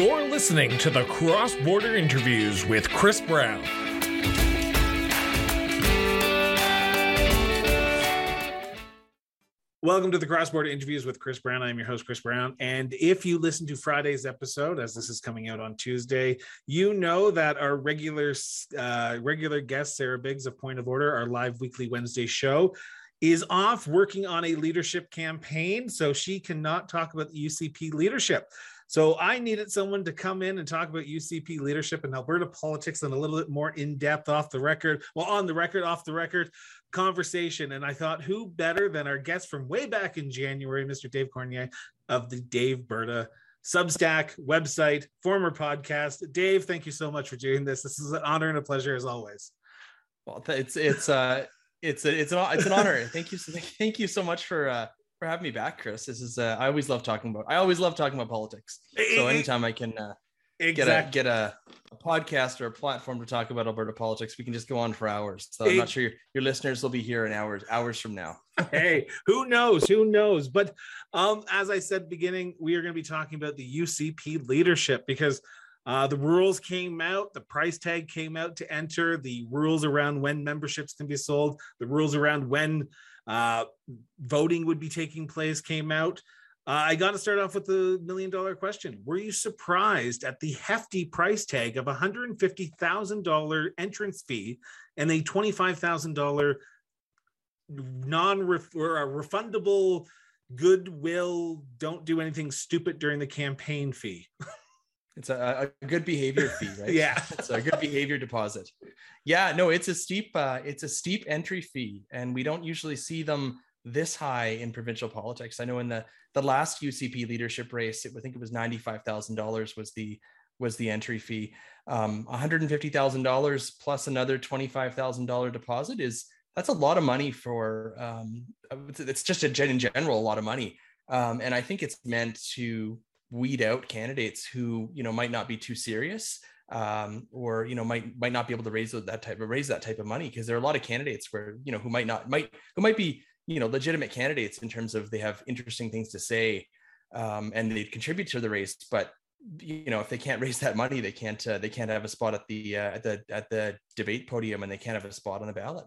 You're listening to the Cross Border Interviews with Chris Brown. Welcome to the Cross Border Interviews with Chris Brown. I'm your host, Chris Brown. And if you listen to Friday's episode, as this is coming out on Tuesday, you know that our regular uh, regular guest, Sarah Biggs of Point of Order, our live weekly Wednesday show, is off working on a leadership campaign. So she cannot talk about the UCP leadership. So I needed someone to come in and talk about UCP leadership and Alberta politics and a little bit more in depth off the record, well, on the record, off the record conversation. And I thought, who better than our guest from way back in January, Mr. Dave Cournoyer of the Daveberta Substack website, former podcast. Dave, thank you so much for doing this. This is an honor and a pleasure as always. Well, it's it's uh it's a, it's an it's an honor. thank you thank you so much for uh for having me back, Chris. This is uh, I always love talking about I always love talking about politics. So anytime I can uh, exactly. get a get a, a, podcast or a platform to talk about Alberta politics, we can just go on for hours. So I'm not sure your, your listeners will be here in hours hours from now. hey, who knows? Who knows? But um, as I said beginning, we are going to be talking about the UCP leadership because uh, the rules came out, the price tag came out to enter, the rules around when memberships can be sold, the rules around when uh, voting would be taking place came out. Uh, I got to start off with the million dollar question. Were you surprised at the hefty price tag of $150,000 entrance fee and a $25,000 non refundable goodwill, don't do anything stupid during the campaign fee? It's a, a good behavior fee, right? yeah, it's a good behavior deposit. Yeah, no, it's a steep, uh, it's a steep entry fee, and we don't usually see them this high in provincial politics. I know in the the last UCP leadership race, it, I think it was ninety five thousand dollars was the was the entry fee. Um, one hundred and fifty thousand dollars plus another twenty five thousand dollar deposit is that's a lot of money for. Um, it's just a in general a lot of money, um, and I think it's meant to weed out candidates who you know might not be too serious um, or you know might might not be able to raise that type of raise that type of money because there are a lot of candidates where you know who might not might who might be you know legitimate candidates in terms of they have interesting things to say um, and they contribute to the race but you know if they can't raise that money they can't uh, they can't have a spot at the uh, at the at the debate podium and they can't have a spot on the ballot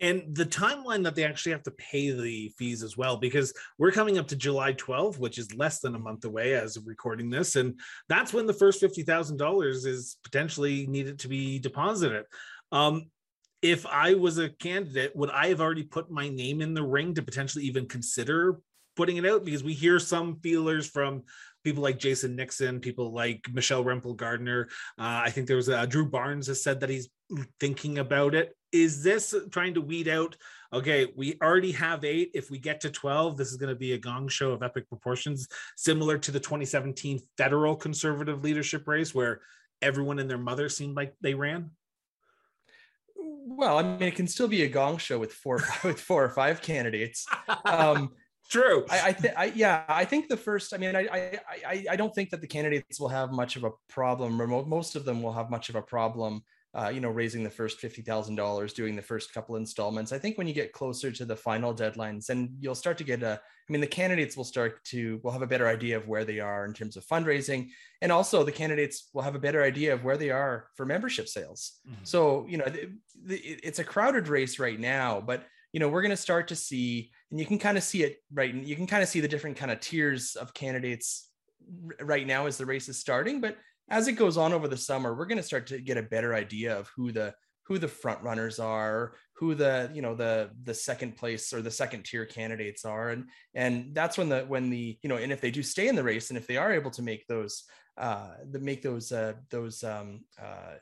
and the timeline that they actually have to pay the fees as well because we're coming up to july 12th which is less than a month away as of recording this and that's when the first $50000 is potentially needed to be deposited um, if i was a candidate would i have already put my name in the ring to potentially even consider putting it out because we hear some feelers from people like Jason Nixon, people like Michelle Rempel Garner. Uh, I think there was a, Drew Barnes has said that he's thinking about it. Is this trying to weed out? Okay, we already have eight. If we get to 12, this is going to be a gong show of epic proportions, similar to the 2017 federal conservative leadership race where everyone and their mother seemed like they ran. Well, I mean, it can still be a gong show with four with four or five candidates. Um, True. I, I, th- I, yeah, I think the first. I mean, I, I, I, I don't think that the candidates will have much of a problem, or most of them will have much of a problem uh, you know, raising the first fifty thousand dollars, doing the first couple installments. I think when you get closer to the final deadlines, and you'll start to get a. I mean, the candidates will start to will have a better idea of where they are in terms of fundraising, and also the candidates will have a better idea of where they are for membership sales. Mm-hmm. So you know, it's a crowded race right now, but you know, we're going to start to see, and you can kind of see it right. And You can kind of see the different kind of tiers of candidates right now as the race is starting, but as it goes on over the summer, we're going to start to get a better idea of who the who the front runners are, who the you know the the second place or the second tier candidates are, and and that's when the when the you know and if they do stay in the race and if they are able to make those uh the make those uh those um uh,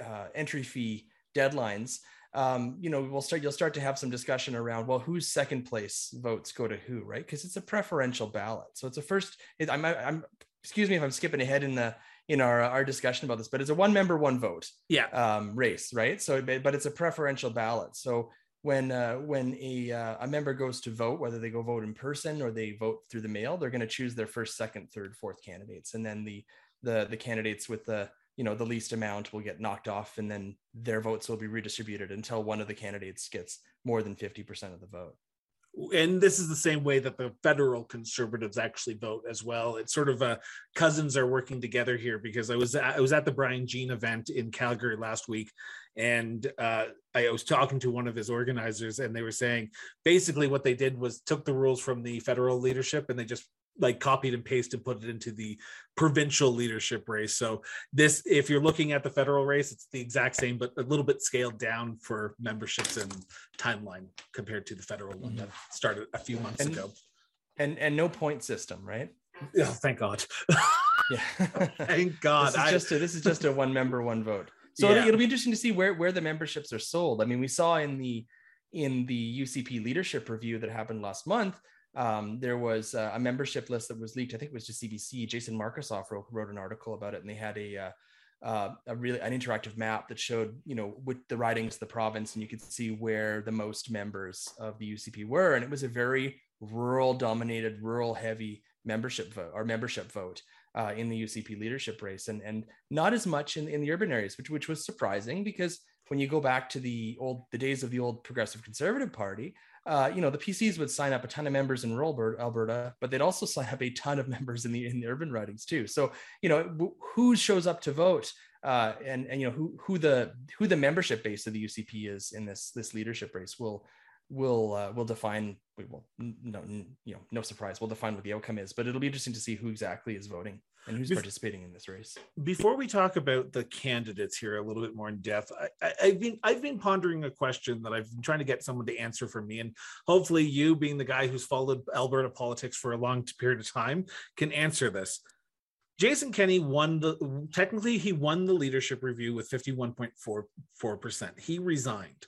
uh, uh entry fee deadlines um, you know, we'll start, you'll start to have some discussion around, well, whose second place votes go to who, right? Because it's a preferential ballot. So it's a first, it, I'm, I'm excuse me if I'm skipping ahead in the in our our discussion about this, but it's a one member one vote yeah um, race, right? So, but it's a preferential ballot. So when uh, when a uh, a member goes to vote, whether they go vote in person or they vote through the mail, they're going to choose their first, second, third, fourth candidates, and then the the the candidates with the you know the least amount will get knocked off, and then their votes will be redistributed until one of the candidates gets more than fifty percent of the vote and this is the same way that the federal conservatives actually vote as well. It's sort of a cousins are working together here because I was at, I was at the Brian Jean event in Calgary last week, and uh, I was talking to one of his organizers, and they were saying basically what they did was took the rules from the federal leadership and they just like copied and pasted and put it into the provincial leadership race. So this, if you're looking at the federal race, it's the exact same, but a little bit scaled down for memberships and timeline compared to the federal one that mm-hmm. started a few months and, ago. And and no point system, right? Yeah, thank God. yeah, thank God. This is I, just a, this is just a one member, one vote. So yeah. it'll be interesting to see where where the memberships are sold. I mean, we saw in the in the UCP leadership review that happened last month um, there was uh, a membership list that was leaked. I think it was to CBC. Jason Markusoff wrote, wrote an article about it, and they had a uh, uh, a really an interactive map that showed you know with the ridings of the province, and you could see where the most members of the UCP were, and it was a very rural dominated, rural heavy membership vote or membership vote. Uh, in the UCP leadership race, and and not as much in, in the urban areas, which which was surprising because when you go back to the old the days of the old Progressive Conservative Party, uh, you know, the PCs would sign up a ton of members in rural Alberta, but they'd also sign up a ton of members in the in the urban ridings too. So, you know, who shows up to vote, uh, and and you know who who the who the membership base of the UCP is in this this leadership race will will uh, will define. Well, no, you know, no surprise. We'll define what the outcome is, but it'll be interesting to see who exactly is voting and who's participating in this race. Before we talk about the candidates here a little bit more in depth, I, have been I've been pondering a question that I've been trying to get someone to answer for me, and hopefully you, being the guy who's followed Alberta politics for a long period of time, can answer this. Jason Kenney won the technically he won the leadership review with 51.44%. He resigned.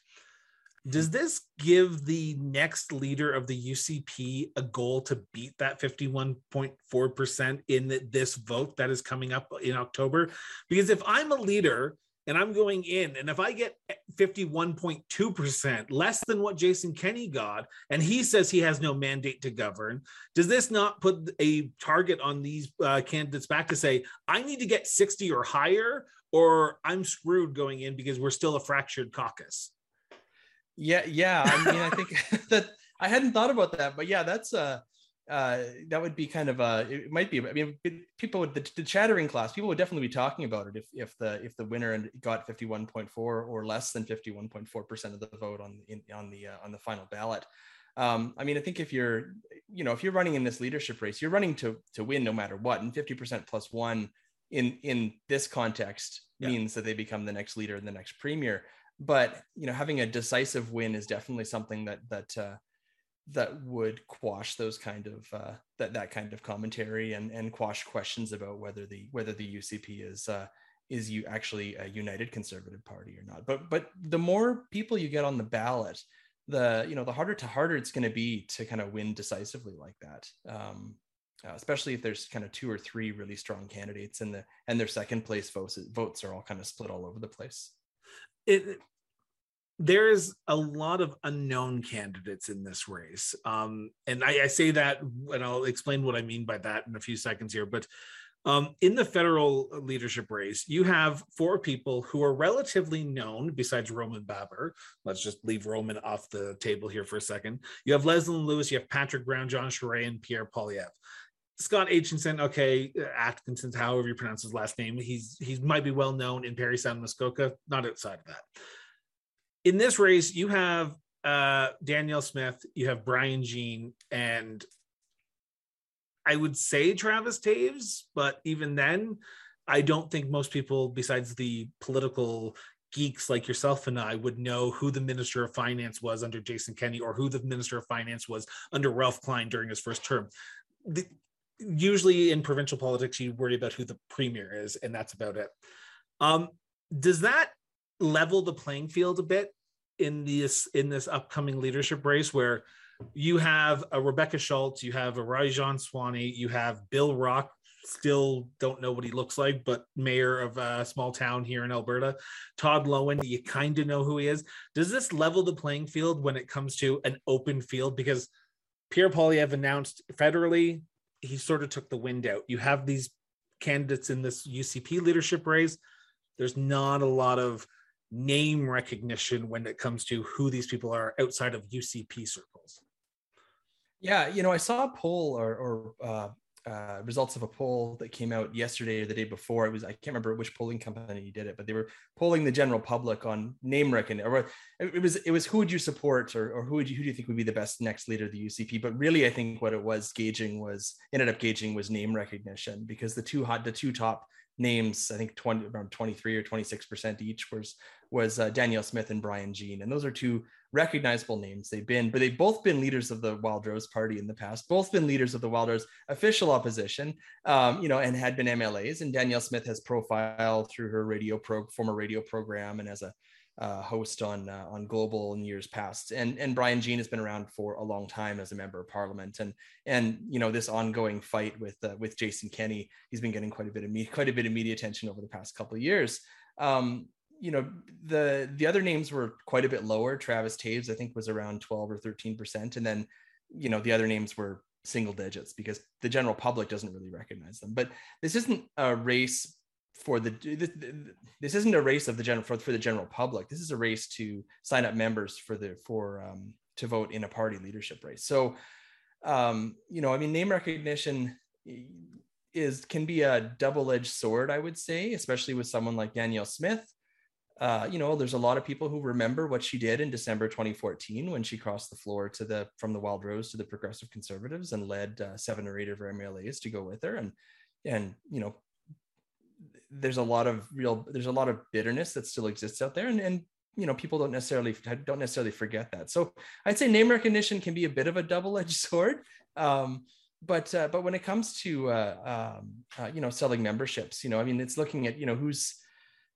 Does this give the next leader of the UCP a goal to beat that 51.4% in this vote that is coming up in October? Because if I'm a leader and I'm going in, and if I get 51.2%, less than what Jason Kenney got, and he says he has no mandate to govern, does this not put a target on these uh, candidates back to say, I need to get 60 or higher, or I'm screwed going in because we're still a fractured caucus? Yeah, yeah. I mean, I think that I hadn't thought about that, but yeah, that's uh uh that would be kind of uh it might be i mean people would the, the chattering class people would definitely be talking about it if if the if the winner and got 51.4 or less than 51.4 percent of the vote on in, on the uh, on the final ballot um i mean i think if you're you know if you're running in this leadership race you're running to to win no matter what and 50 percent plus one in in this context yeah. means that they become the next leader and the next premier but you know having a decisive win is definitely something that that uh, that would quash those kind of uh, that that kind of commentary and and quash questions about whether the whether the UCP is uh, is you actually a united conservative party or not. But but the more people you get on the ballot, the you know the harder to harder it's going to be to kind of win decisively like that. Um, uh, especially if there's kind of two or three really strong candidates and the and their second place votes votes are all kind of split all over the place it there's a lot of unknown candidates in this race. Um, and I, I, say that, and I'll explain what I mean by that in a few seconds here. But um, in the federal leadership race, you have four people who are relatively known besides Roman Baber. Let's just leave Roman off the table here for a second. You have Leslyn Lewis, you have Patrick Brown, Jean Charest, and Pierre Poilievre. Scott Aitchison, okay, Atkinson, however you pronounce his last name, he's he might be well known in Parry Sound, Muskoka, not outside of that. In this race, you have uh, Danielle Smith, you have Brian Jean, and I would say Travis Toews, but even then, I don't think most people, besides the political geeks like yourself and I, would know who the Minister of Finance was under Jason Kenney or who the Minister of Finance was under Ralph Klein during his first term. The, usually in provincial politics you worry about who the premier is and that's about it. Um, does that level the playing field a bit in this in this upcoming leadership race where you have a rebecca schulz you have a rajan sawhney you have bill rock still don't know what he looks like but mayor of a small town here in alberta todd loewen you kind of know who he is. Does this level the playing field when it comes to an open field? Because pierre poilievre announced federally he sort of took the wind out. You have these candidates in this UCP leadership race. There's not a lot of name recognition when it comes to who these people are outside of UCP circles. Yeah, you know, I saw a poll or, or uh, uh, results of a poll that came out yesterday or the day before. It was I can't remember which polling company did it, but they were polling the general public on name recognition. Or it was it was who would you support or, or who would you who do you think would be the best next leader of the UCP? But really, I think what it was gauging was ended up gauging was name recognition because the two hot the two top names, I think 20 around 23 or 26 percent each was was uh, Danielle Smith and Brian Jean, and those are two recognizable names. They've been, but they've both been leaders of the Wild Rose Party in the past. Both been leaders of the Wild Rose official opposition, um, you know, and had been MLAs. And Danielle Smith has profiled through her radio pro former radio program and as a uh, host on uh, on Global in years past. And and Brian Jean has been around for a long time as a member of Parliament. And and you know this ongoing fight with uh, with Jason Kenney, he's been getting quite a bit of me- quite a bit of media attention over the past couple of years. Um, you know the the other names were quite a bit lower. Travis Toews I think, was around 12 or 13 percent, and then you know the other names were single digits because the general public doesn't really recognize them. But this isn't a race for the this, this isn't a race of the general for, for the general public. This is a race to sign up members for the for um, to vote in a party leadership race. So um, you know, I mean, name recognition is can be a double-edged sword, I would say, especially with someone like Danielle Smith uh, you know, there's a lot of people who remember what she did in December 2014 when she crossed the floor to the from the Wild Rose to the Progressive Conservatives and led uh, seven or eight of her MLAs to go with her. And and you know, there's a lot of real there's a lot of bitterness that still exists out there, and and you know people don't necessarily don't necessarily forget that. So I'd say name recognition can be a bit of a double-edged sword. Um, but uh, but when it comes to uh, um, uh, you know selling memberships, you know, I mean, it's looking at you know who's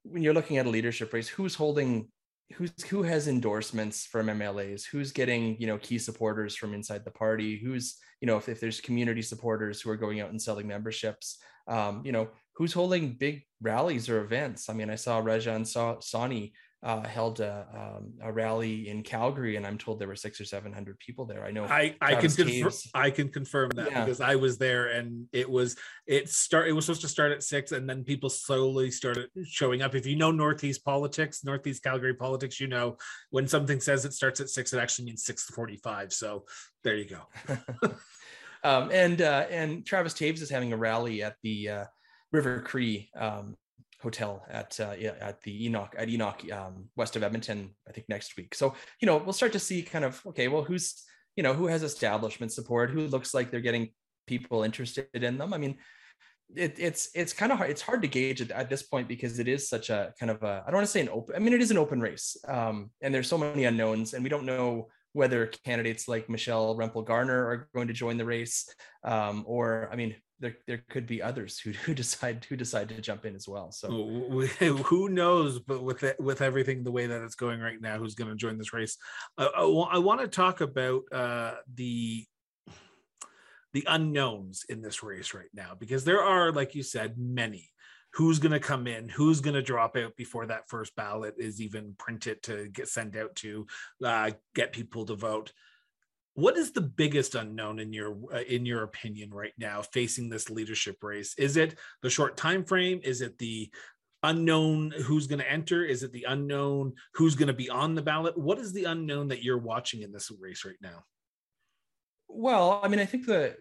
when you're looking at a leadership race, who's holding who's who has endorsements from MLAs, who's getting you know key supporters from inside the party, who's you know if, if there's community supporters who are going out and selling memberships, um, you know who's holding big rallies or events. I mean, I saw Rajan Sawhney uh, held a, um, a, rally in Calgary, and I'm told there were six or seven hundred people there. I know. I, I can confirm. I can confirm that yeah. because I was there, and it was it start. It was supposed to start at six, and then people slowly started showing up. If you know Northeast politics, Northeast Calgary politics, you know when something says it starts at six, it actually means six forty-five. So there you go. um, and uh, and Travis Toews is having a rally at the uh, River Cree um, hotel at uh, at the Enoch at Enoch um, west of Edmonton, I think next week. So you know we'll start to see kind of okay, well who's you know who has establishment support, who looks like they're getting people interested in them. I mean, it, it's it's kind of hard. It's hard to gauge at, at, this point because it is such a kind of a I don't want to say an open. I mean, it is an open race, um, and there's so many unknowns, and we don't know whether candidates like Michelle Rempel Garner are going to join the race, um, or I mean, there there could be others who who decide who decide to jump in as well. So who knows? But with it, with everything the way that it's going right now, who's going to join this race? I, I want to talk about uh, the the unknowns in this race right now because there are, like you said, many. Who's going to come in? Who's going to drop out before that first ballot is even printed to get sent out to uh, get people to vote? what is the biggest unknown in your uh, in your opinion right now facing this leadership race is it the short time frame is it the unknown who's going to enter is it the unknown who's going to be on the ballot what is the unknown that you're watching in this race right now well i mean i think the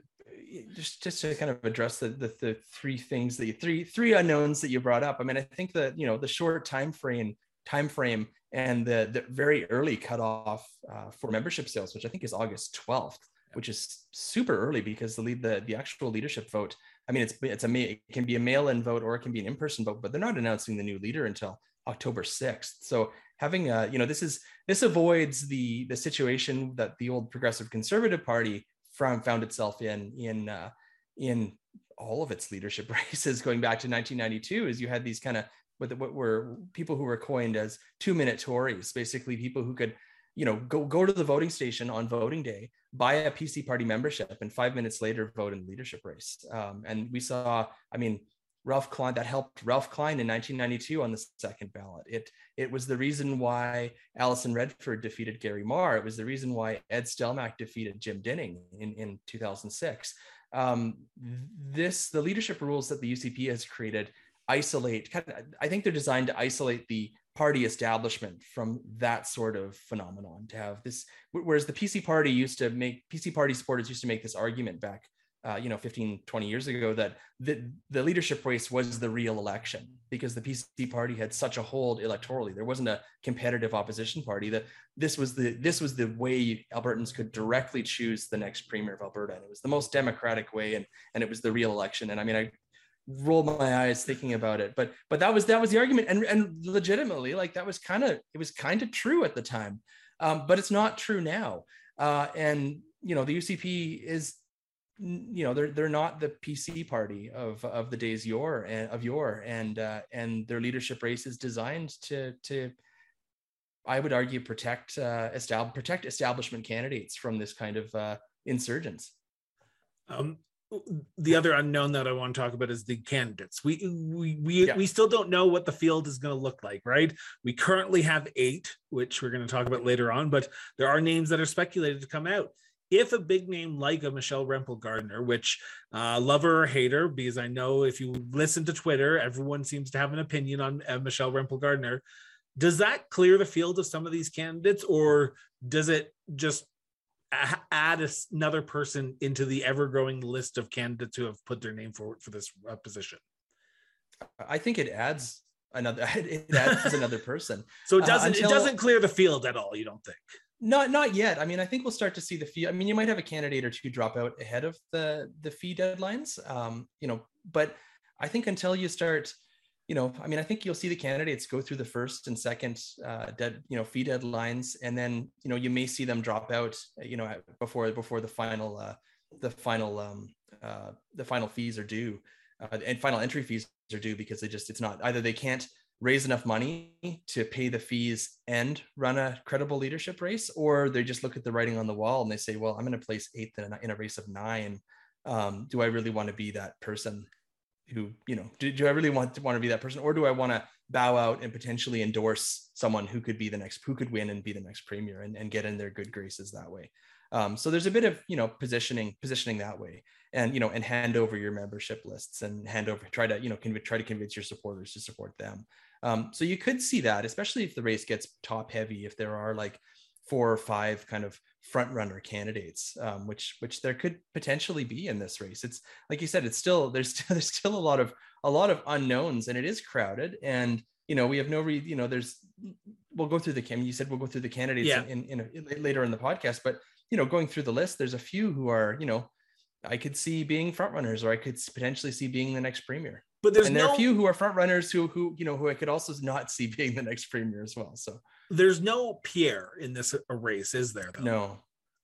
just just to kind of address the, the, the three things the three three unknowns that you brought up i mean i think that you know the short time frame time frame and the, the very early cutoff uh, for membership sales, which I think is August 12th, which is super early because the lead the, the actual leadership vote. I mean, it's it's a it can be a mail-in vote or it can be an in-person vote, but they're not announcing the new leader until October 6th. So having a you know this is this avoids the the situation that the old Progressive Conservative Party from found itself in in uh, in all of its leadership races going back to 1992 is you had these kind of with what were people who were coined as two minute Tories, basically people who could, you know, go, go to the voting station on voting day, buy a PC party membership, and five minutes later vote in leadership race. Um, and we saw, I mean, Ralph Klein that helped Ralph Klein in 1992 on the second ballot. It it was the reason why Alison Redford defeated Gary Mar. It was the reason why Ed Stelmach defeated Jim Dinning in, in 2006. Um, this the leadership rules that the UCP has created isolate kind of, i think they're designed to isolate the party establishment from that sort of phenomenon to have this whereas the pc party used to make pc party supporters used to make this argument back uh, you know 15 20 years ago that the, the leadership race was the real election because the pc party had such a hold electorally. There wasn't a competitive opposition party. That this was the this was the way albertans could directly choose the next premier of alberta. And it was the most democratic way and and it was the real election. And i mean i rolled my eyes thinking about it but but that was that was the argument. And and legitimately like that was kind of it was kind of true at the time. Um, but it's not true now. Uh, and you know the ucp is you know they're they're not the PC party of of the days yore and of yore and uh, and their leadership race is designed to to I would argue protect uh, establish protect establishment candidates from this kind of uh, insurgents. Um, the other unknown that I want to talk about is the candidates. We we we, yeah. we still don't know what the field is going to look like, right? We currently have eight, which we're going to talk about later on, but there are names that are speculated to come out if a big name like a Michelle Rempel Garner, which uh, lover or hater, because I know if you listen to Twitter, everyone seems to have an opinion on uh, Michelle Rempel Garner. Does that clear the field of some of these candidates, or does it just add another person into the ever-growing list of candidates who have put their name forward for this uh, position? I think it adds another. It adds another person. So it doesn't. Uh, until... It doesn't clear the field at all. You don't think? Not not yet. I mean, I think we'll start to see the fee. I mean, you might have a candidate or two drop out ahead of the the fee deadlines. Um, you know, but I think until you start, you know, I mean, I think you'll see the candidates go through the first and second uh, dead, you know, fee deadlines, and then you know you may see them drop out, you know, before before the final uh, the final um, uh, the final fees are due, uh, and final entry fees are due because they just it's not either they can't raise enough money to pay the fees and run a credible leadership race, or they just look at the writing on the wall and they say, well, I'm going to place eighth in a, in a race of nine. Um, do I really want to be that person who, you know, do, do I really want to want to be that person, or do I want to bow out and potentially endorse someone who could be the next, who could win and be the next premier and, and get in their good graces that way? Um, so there's a bit of you know positioning positioning that way and you know and hand over your membership lists and hand over try to you know conv- try to convince your supporters to support them um, so you could see that, especially if the race gets top heavy, if there are like four or five kind of front runner candidates, um, which which there could potentially be in this race. It's like you said, it's still there's still, there's still a lot of a lot of unknowns, and it is crowded. And you know we have no re you know there's we'll go through the cam. You said we'll go through the candidates yeah. in, in, in a, later in the podcast, but you know going through the list, there's a few who are you know I could see being front runners, or I could potentially see being the next premier. But there's and there no, are a few who are front runners who who you know who I could also not see being the next premier as well. So there's no Pierre in this race, is there? Though? No,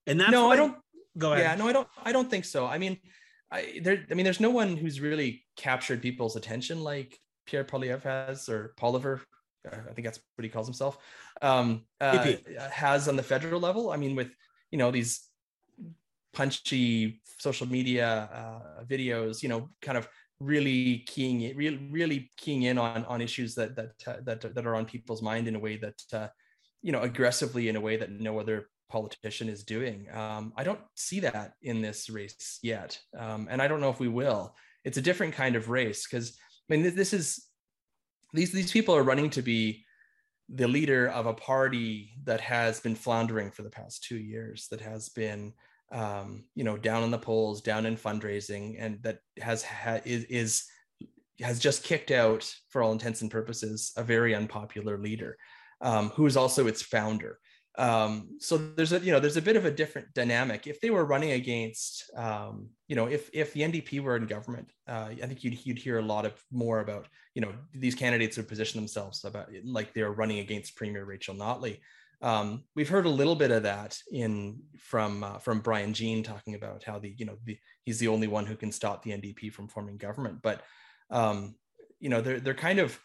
and that's no, I don't. Go ahead. Yeah, no, I don't. I don't think so. I mean, I there. I mean, there's no one who's really captured people's attention like Pierre Poilievre has or Poliver. Uh, I think that's what he calls himself. Um, uh, has on the federal level. I mean, with you know these punchy social media uh, videos, you know, kind of really keying it, really, really keying in on on issues that that uh, that that are on people's mind in a way that uh, you know aggressively in a way that no other politician is doing. Um, I don't see that in this race yet, um, and I don't know if we will. It's a different kind of race because I mean this is these these people are running to be the leader of a party that has been floundering for the past two years, that has been um, you know, down in the polls, down in fundraising, and that has ha- is, is has just kicked out, for all intents and purposes, a very unpopular leader, um, who is also its founder. Um, so there's a you know there's a bit of a different dynamic. If they were running against, um, you know, if if the NDP were in government, uh, I think you'd you'd hear a lot of more about you know these candidates would position themselves about like they're running against Premier Rachel Notley. Um, we've heard a little bit of that in from uh, from Brian Jean talking about how the you know the, he's the only one who can stop the NDP from forming government. But um, you know they're they're kind of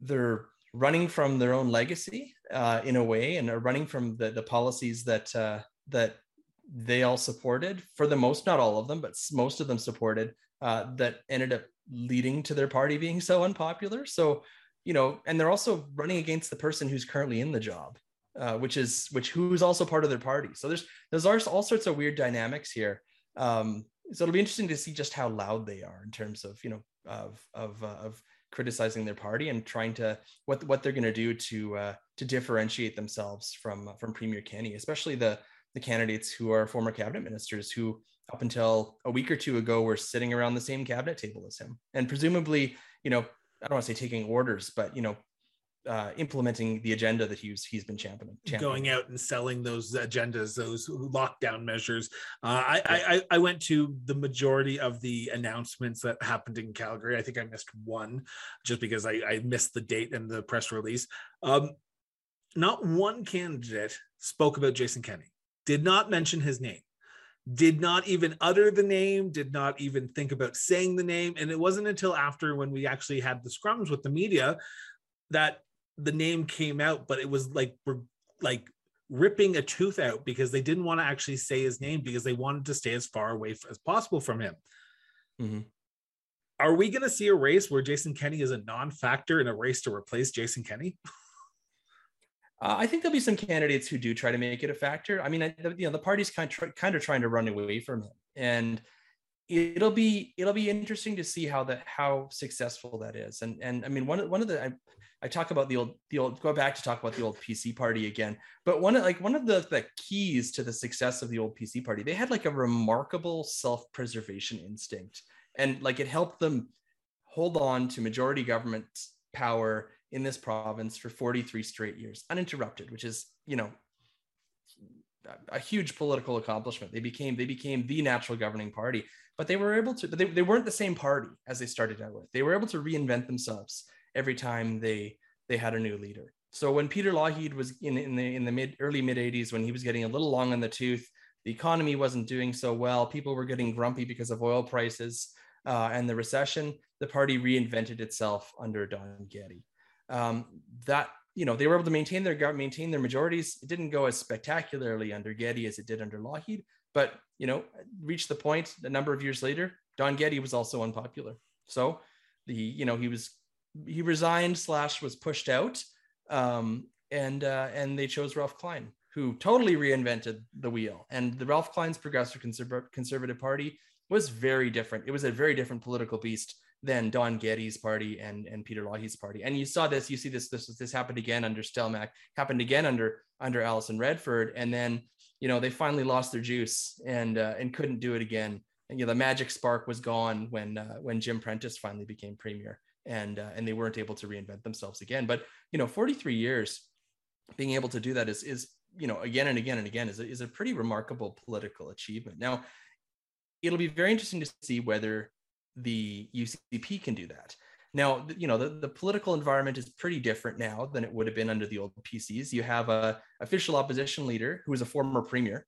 they're running from their own legacy uh, in a way, and are running from the the policies that uh, that they all supported for the most, not all of them, but most of them supported uh, that ended up leading to their party being so unpopular. So you know, and they're also running against the person who's currently in the job uh, which is which who's also part of their party. So there's there's all sorts of weird dynamics here. Um, so it'll be interesting to see just how loud they are in terms of you know of of uh, of criticizing their party and trying to what what they're going to do to uh, to differentiate themselves from from Premier Kenney, especially the the candidates who are former cabinet ministers who up until a week or two ago were sitting around the same cabinet table as him and presumably you know i don't want to say taking orders but you know uh, implementing the agenda that he's he's been championing, championing. going out and selling those agendas, those lockdown measures. Uh, I, I I went to the majority of the announcements that happened in Calgary. I think I missed one, just because I, I missed the date and the press release. Um, not one candidate spoke about Jason Kenney. Did not mention his name did not even utter the name, did not even think about saying the name. And it wasn't until after when we actually had the scrums with the media that the name came out, but it was like we're like ripping a tooth out because they didn't want to actually say his name because they wanted to stay as far away as possible from him. Mm-hmm. Are we going to see a race where Jason Kenney is a non-factor in a race to replace Jason Kenney? Uh, I think there'll be some candidates who do try to make it a factor. I mean, I, you know, the party's kind of, kind of trying to run away from him, and it'll be it'll be interesting to see how that how successful that is. And and I mean, one of one of the I, I talk about the old the old go back to talk about the old PC party again. But one of like one of the the keys to the success of the old PC party, they had like a remarkable self preservation instinct, and like it helped them hold on to majority government power in this province for 43 straight years, uninterrupted, which is, you know, a huge political accomplishment. They became they became the natural governing party, but they were able to, but they, they weren't the same party as they started out with. They were able to reinvent themselves every time they they had a new leader. So when Peter Lougheed was in, in the in the mid early mid 80s, when he was getting a little long in the tooth, the economy wasn't doing so well. People were getting grumpy because of oil prices uh, and the recession. The party reinvented itself under Don Getty um, that you know they were able to maintain their maintain their majorities. It didn't go as spectacularly under Getty as it did under Lougheed, but you know reached the point a number of years later. Don Getty was also unpopular, so the you know he was he resigned slash was pushed out, um, and uh, and they chose Ralph Klein, who totally reinvented the wheel. And the Ralph Klein's Progressive Conservative Party was very different. It was a very different political beast than Don Getty's party and, and Peter Lougheed's party. And you saw this, you see this, this, this happened again under Stelmach, happened again under, under Alison Redford. And then, you know, they finally lost their juice and, uh, and couldn't do it again. And, you know, the magic spark was gone when, uh, when Jim Prentice finally became premier and, uh, and they weren't able to reinvent themselves again. But, you know, 43 years being able to do that is, is, you know, again and again and again is a, is a pretty remarkable political achievement. Now, it'll be very interesting to see whether the UCP can do that. Now, you know, the, the political environment is pretty different now than it would have been under the old PCs. You have a official opposition leader who is a former premier,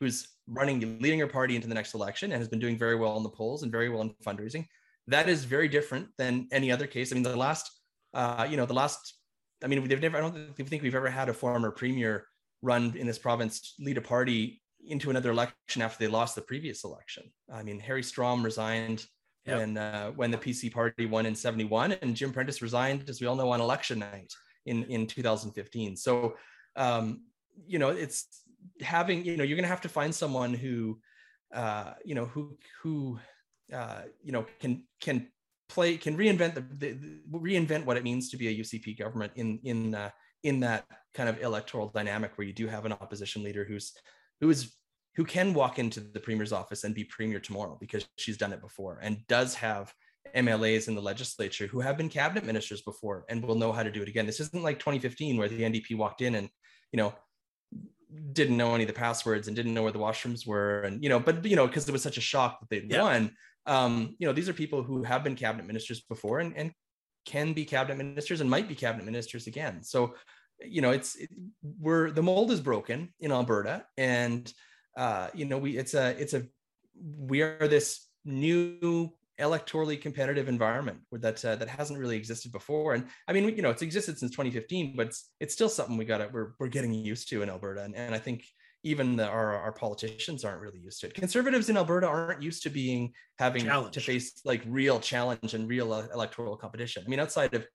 who's running, leading her party into the next election and has been doing very well in the polls and very well in fundraising. That is very different than any other case. I mean, the last, uh, you know, the last, I mean, they've never, I don't think we've ever had a former premier run in this province, lead a party into another election after they lost the previous election. I mean, Harry Strom resigned yep. when uh, when the PC party won in 71 and Jim Prentice resigned, as we all know, on election night in, in 2015. So, um, you know, it's having, you know, you're going to have to find someone who, uh, you know, who, who, uh, you know, can, can play, can reinvent the, the, the, reinvent what it means to be a UCP government in, in, uh, in that kind of electoral dynamic where you do have an opposition leader who's, who is who can walk into the premier's office and be premier tomorrow because she's done it before and does have MLAs in the legislature who have been cabinet ministers before and will know how to do it again. This isn't like 2015 where the NDP walked in and, you know, didn't know any of the passwords and didn't know where the washrooms were. And, you know, but, you know, because it was such a shock that they'd yeah. won. Um, you know, these are people who have been cabinet ministers before and, and can be cabinet ministers and might be cabinet ministers again. So, you know, it's, it, we're, the mold is broken in Alberta and, uh, you know, we it's a it's a we are this new electorally competitive environment that uh, that hasn't really existed before. And I mean, you know, it's existed since 2015, but it's it's still something we got to we're we're getting used to in Alberta. And, and I think even the, our our politicians aren't really used to it. Conservatives in Alberta aren't used to being having challenge. to face like real challenge and real uh, electoral competition. I mean, outside of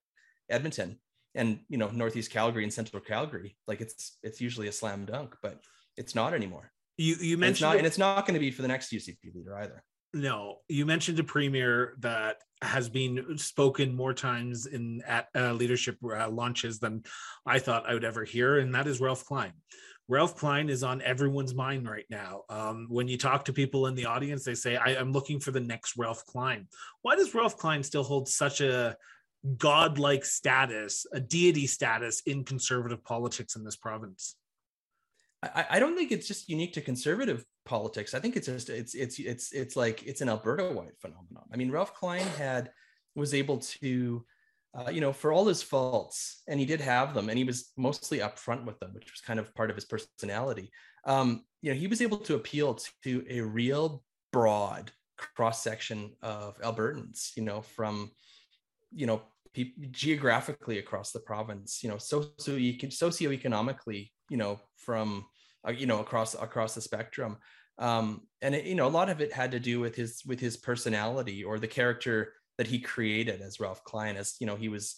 Edmonton and you know Northeast Calgary and Central Calgary, like it's it's usually a slam dunk, but it's not anymore. You you mentioned and it's not, and it's not going to be for the next UCP leader either. No, you mentioned a premier that has been spoken more times in at uh, leadership uh, launches than I thought I would ever hear, and that is Ralph Klein. Ralph Klein is on everyone's mind right now. Um, when you talk to people in the audience, they say, I, am looking for the next Ralph Klein. Why does Ralph Klein still hold such a godlike status, a deity status in conservative politics in this province? I, I don't think it's just unique to conservative politics. I think it's just it's it's it's it's like it's an Alberta wide phenomenon. I mean, Ralph Klein had was able to uh, you know, for all his faults, and he did have them, and he was mostly upfront with them, which was kind of part of his personality. Um, you know, he was able to appeal to a real broad cross section of Albertans. You know, from you know pe- geographically across the province. You know, socio socioeconomically. You know, from uh, you know across across the spectrum. Um, and it, you know, a lot of it had to do with his with his personality or the character that he created as Ralph Klein. As you know, he was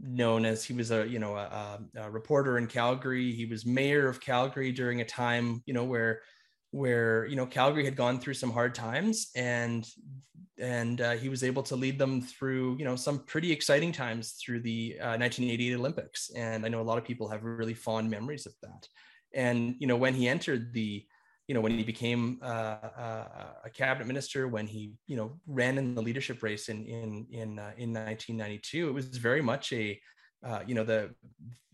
known as he was a you know a, a, reporter in Calgary. He was mayor of Calgary during a time you know where where you know Calgary had gone through some hard times and and uh, he was able to lead them through you know some pretty exciting times through the uh, 1988 Olympics. And I know a lot of people have really fond memories of that. And you know when he entered the you know, when he became uh, uh, a cabinet minister, when he, you know, ran in the leadership race in in in uh, in 1992, it was very much a, uh, you know, the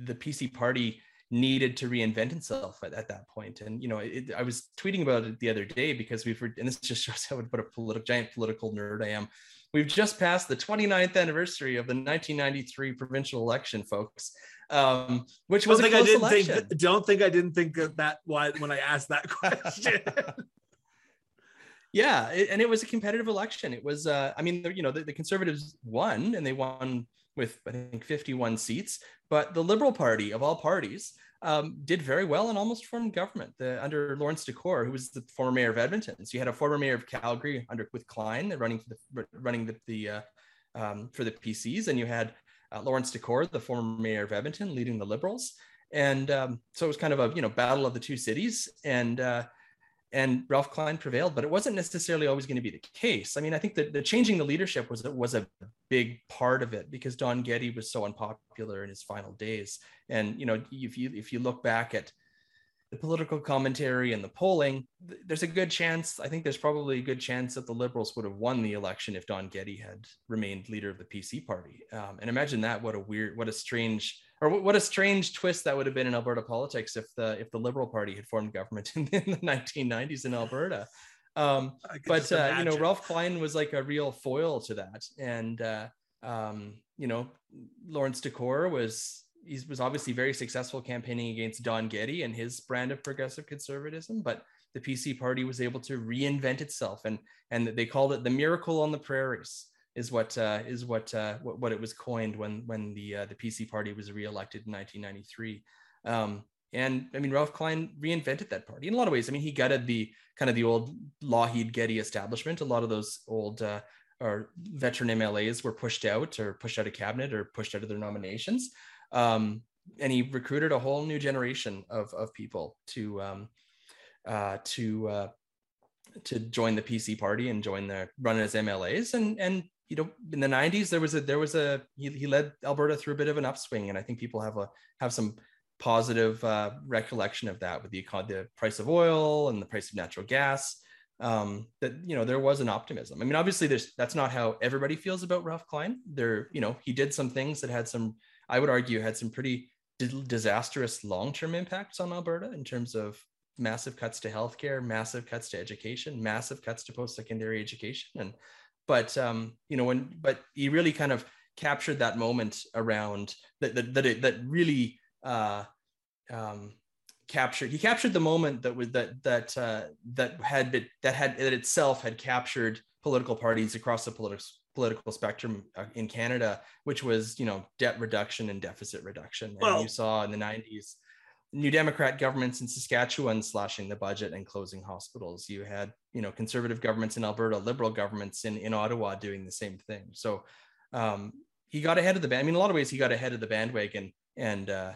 the PC party needed to reinvent itself at, at that point. And you know, it, I was tweeting about it the other day because we've and this just shows how what a political giant political nerd I am. We've just passed the 29th anniversary of the 1993 provincial election, folks um, which was don't a close election. Think, don't think I didn't think of that why when I asked that question. yeah, it, and it was a competitive election. It was, uh, I mean, you know, the, the Conservatives won, and they won with I think 51 seats, but the Liberal Party of all parties um, did very well and almost formed government the, under Laurence Decore, who was the former mayor of Edmonton. So you had a former mayor of Calgary under with Klein running for the running the, the uh, um, for the PCs, and you had uh, Laurence Decore, the former mayor of Edmonton, leading the Liberals, and um, so it was kind of a you know battle of the two cities, and uh, and Ralph Klein prevailed, but it wasn't necessarily always going to be the case. I mean, I think that the changing the leadership was was a big part of it because Don Getty was so unpopular in his final days, and you know if you if you look back at the political commentary and the polling, there's a good chance. I think there's probably a good chance that the Liberals would have won the election if Don Getty had remained leader of the PC party. Um, and imagine that! What a weird, what a strange, or what a strange twist that would have been in Alberta politics if the if the Liberal Party had formed government in, in the 1990s in Alberta. Um, but uh, you know, Ralph Klein was like a real foil to that, and uh, um, you know, Lawrence Decore was he was obviously very successful campaigning against Don Getty and his brand of progressive conservatism, but the PC party was able to reinvent itself, and and they called it the miracle on the prairies is what uh, is what, uh, what what it was coined when when the uh, the PC party was reelected in 1993. Um, and I mean, Ralph Klein reinvented that party in a lot of ways. I mean, he gutted the kind of the old Lougheed Getty establishment. A lot of those old uh, or veteran MLAs were pushed out or pushed out of cabinet or pushed out of their nominations um, and he recruited a whole new generation of, of people to um, uh, to uh, to join the PC party and join the run as MLAs and and you know in the 90s there was a there was a he, he led Alberta through a bit of an upswing and I think people have a have some positive uh, recollection of that with the the price of oil and the price of natural gas um, that you know there was an optimism. I mean, obviously, there's that's not how everybody feels about Ralph Klein. There, you know, he did some things that had some I would argue had some pretty disastrous long-term impacts on Alberta in terms of massive cuts to healthcare, massive cuts to education, massive cuts to post-secondary education. And but um, you know, when but he really kind of captured that moment around that that that, it, that really uh, um, captured. He captured the moment that was that that uh, that had been, that had that itself had captured political parties across the political political spectrum uh, in Canada, which was you know debt reduction and deficit reduction. And well, you saw in the 90s New Democrat governments in Saskatchewan slashing the budget and closing hospitals. You had you know conservative governments in Alberta, liberal governments in in Ottawa doing the same thing. So um, he got ahead of the band. I mean, in a lot of ways, he got ahead of the bandwagon and uh,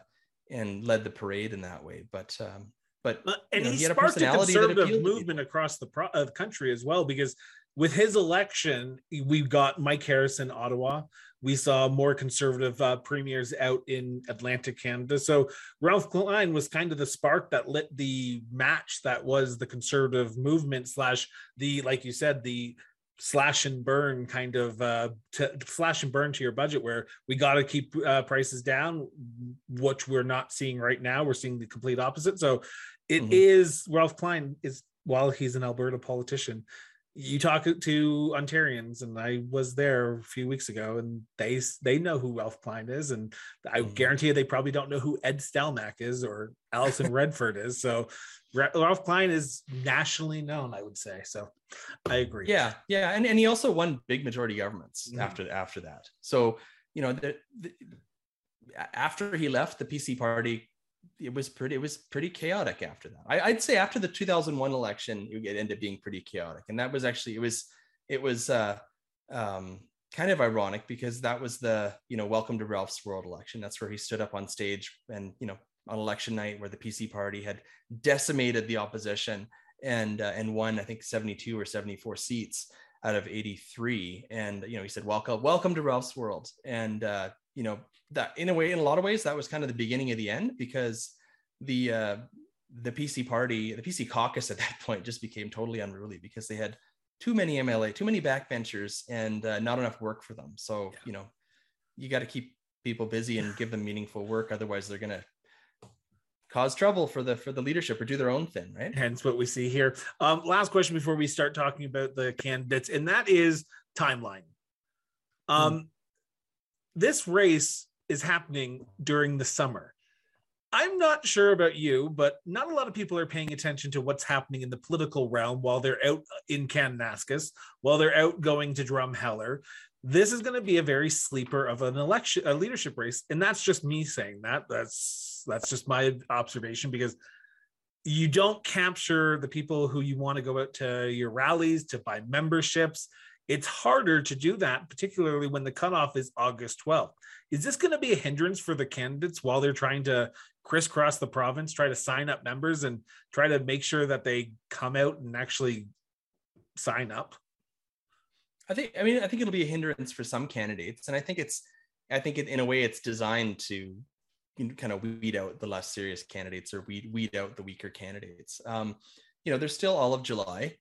and led the parade in that way. But um, but and you know, he, he sparked a, a conservative movement across the pro- uh, country as well because with his election, we got Mike Harris in Ottawa. We saw more conservative uh, premiers out in Atlantic Canada. So Ralph Klein was kind of the spark that lit the match that was the conservative movement slash the, like you said, the slash and burn kind of uh to slash and burn to your budget where we got to keep uh, prices down which we're not seeing right now we're seeing the complete opposite so it mm-hmm. is ralph klein is while he's an alberta politician you talk to Ontarians, and I was there a few weeks ago, and they they know who Ralph Klein is, and I mm. guarantee you they probably don't know who Ed Stelmach is or Alison Redford is. So Ralph Klein is nationally known, I would say. So I agree. Yeah, yeah, and and he also won big majority governments mm. after after that. So you know the, the after he left the PC party it was pretty it was pretty chaotic after that. I, would say after the 2001 election it ended up being pretty chaotic. And that was actually it was it was uh, um, kind of ironic because that was the you know welcome to ralph's world election. That's where he stood up on stage and you know on election night where the pc party had decimated the opposition and uh, and won i think 72 or 74 seats out of 83 and you know he said welcome welcome to ralph's world. And uh, you know that in a way in a lot of ways that was kind of the beginning of the end because the uh, the PC party the PC caucus at that point just became totally unruly because they had too many MLA too many backbenchers and uh, not enough work for them so yeah. you know you got to keep people busy and give them meaningful work otherwise they're going to cause trouble for the for the leadership or do their own thing right hence what we see here um last question before we start talking about the candidates and that is timeline um. This race is happening during the summer. I'm not sure about you, but not a lot of people are paying attention to what's happening in the political realm while they're out in Kananaskis, while they're out going to Drumheller. This is going to be a very sleeper of an election, a leadership race, and that's just me saying that. That's that's just my observation because you don't capture the people who you want to go out to your rallies to buy memberships it's harder to do that, particularly when the cutoff is August 12th. Is this going to be a hindrance for the candidates while they're trying to crisscross the province, try to sign up members and try to make sure that they come out and actually sign up? I think, I mean, I think it'll be a hindrance for some candidates. And I think it's, I think it, in a way it's designed to kind of weed out the less serious candidates or weed, weed out the weaker candidates. Um, you know, there's still all of July.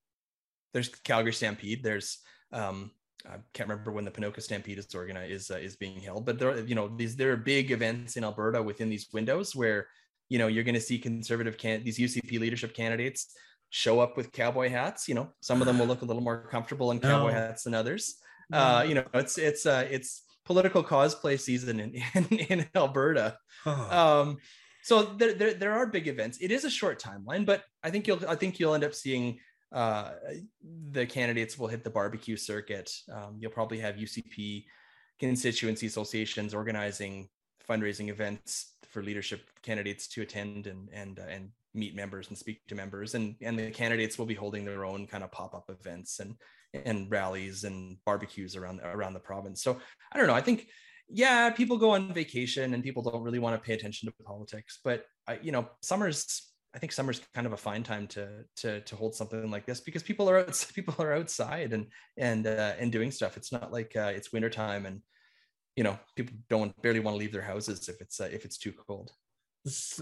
There's Calgary Stampede. There's um, I can't remember when the Ponoka Stampede is organized is uh, is being held, but there, you know, these there are big events in Alberta within these windows where you know you're going to see conservative can these UCP leadership candidates show up with cowboy hats. You know, some of them will look a little more comfortable in cowboy no. hats than others. No. Uh, you know, it's it's uh, it's political cosplay season in in, in Alberta. um, so there, there there are big events. It is a short timeline, but I think you'll I think you'll end up seeing uh, the candidates will hit the barbecue circuit. Um, you'll probably have UCP constituency associations organizing fundraising events for leadership candidates to attend and and uh, and meet members and speak to members. And and the candidates will be holding their own kind of pop-up events and and rallies and barbecues around around the province. So i don't know. I think yeah people go on vacation and people don't really want to pay attention to politics but I, you know summer's I think summer's kind of a fine time to to to hold something like this because people are out, people are outside and and uh, and doing stuff. It's not like uh, it's wintertime and you know people don't barely want to leave their houses if it's uh, if it's too cold.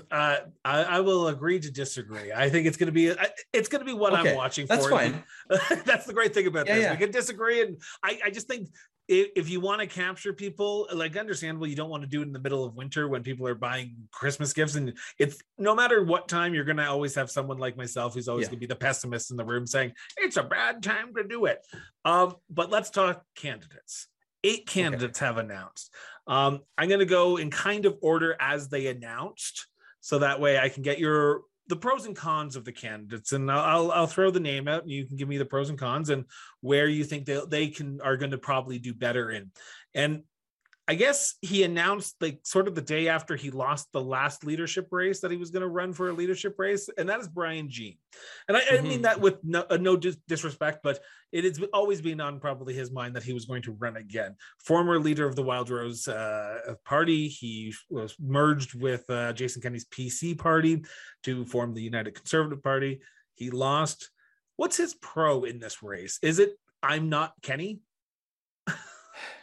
Uh, I, I, will agree to disagree. I think it's going to be it's going to be what okay, I'm watching. That's for. fine. that's the great thing about yeah, this. Yeah. We can disagree, and I, I just think if you want to capture people, like understandable, you don't want to do it in the middle of winter when people are buying Christmas gifts. And it's no matter what time, you're going to always have someone like myself who's always yeah. going to be the pessimist in the room saying it's a bad time to do it. Um, but let's talk candidates. Eight candidates okay. have announced. Um, I'm going to go in kind of order as they announced, so that way I can get your the pros and cons of the candidates and I'll, I'll throw the name out and you can give me the pros and cons and where you think they, they can are going to probably do better in. And I guess he announced like sort of the day after he lost the last leadership race that he was going to run for a leadership race, and that is Brian Jean. And I, mm-hmm. I mean that with no, uh, no dis- disrespect, but it has always been on probably his mind that he was going to run again. Former leader of the Wild Rose uh, Party, he was merged with uh, Jason Kenney's PC party to form the United Conservative Party. He lost. What's his pro in this race? Is it I'm not Kenney?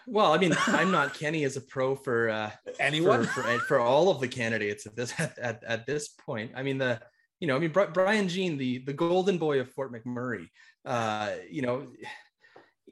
Well, I mean, I'm not Kenney as a pro for uh, anyone for, for, for, all of the candidates at this at, at, at this point. I mean, the you know, I mean, Brian Jean, the the golden boy of Fort McMurray, uh, you know,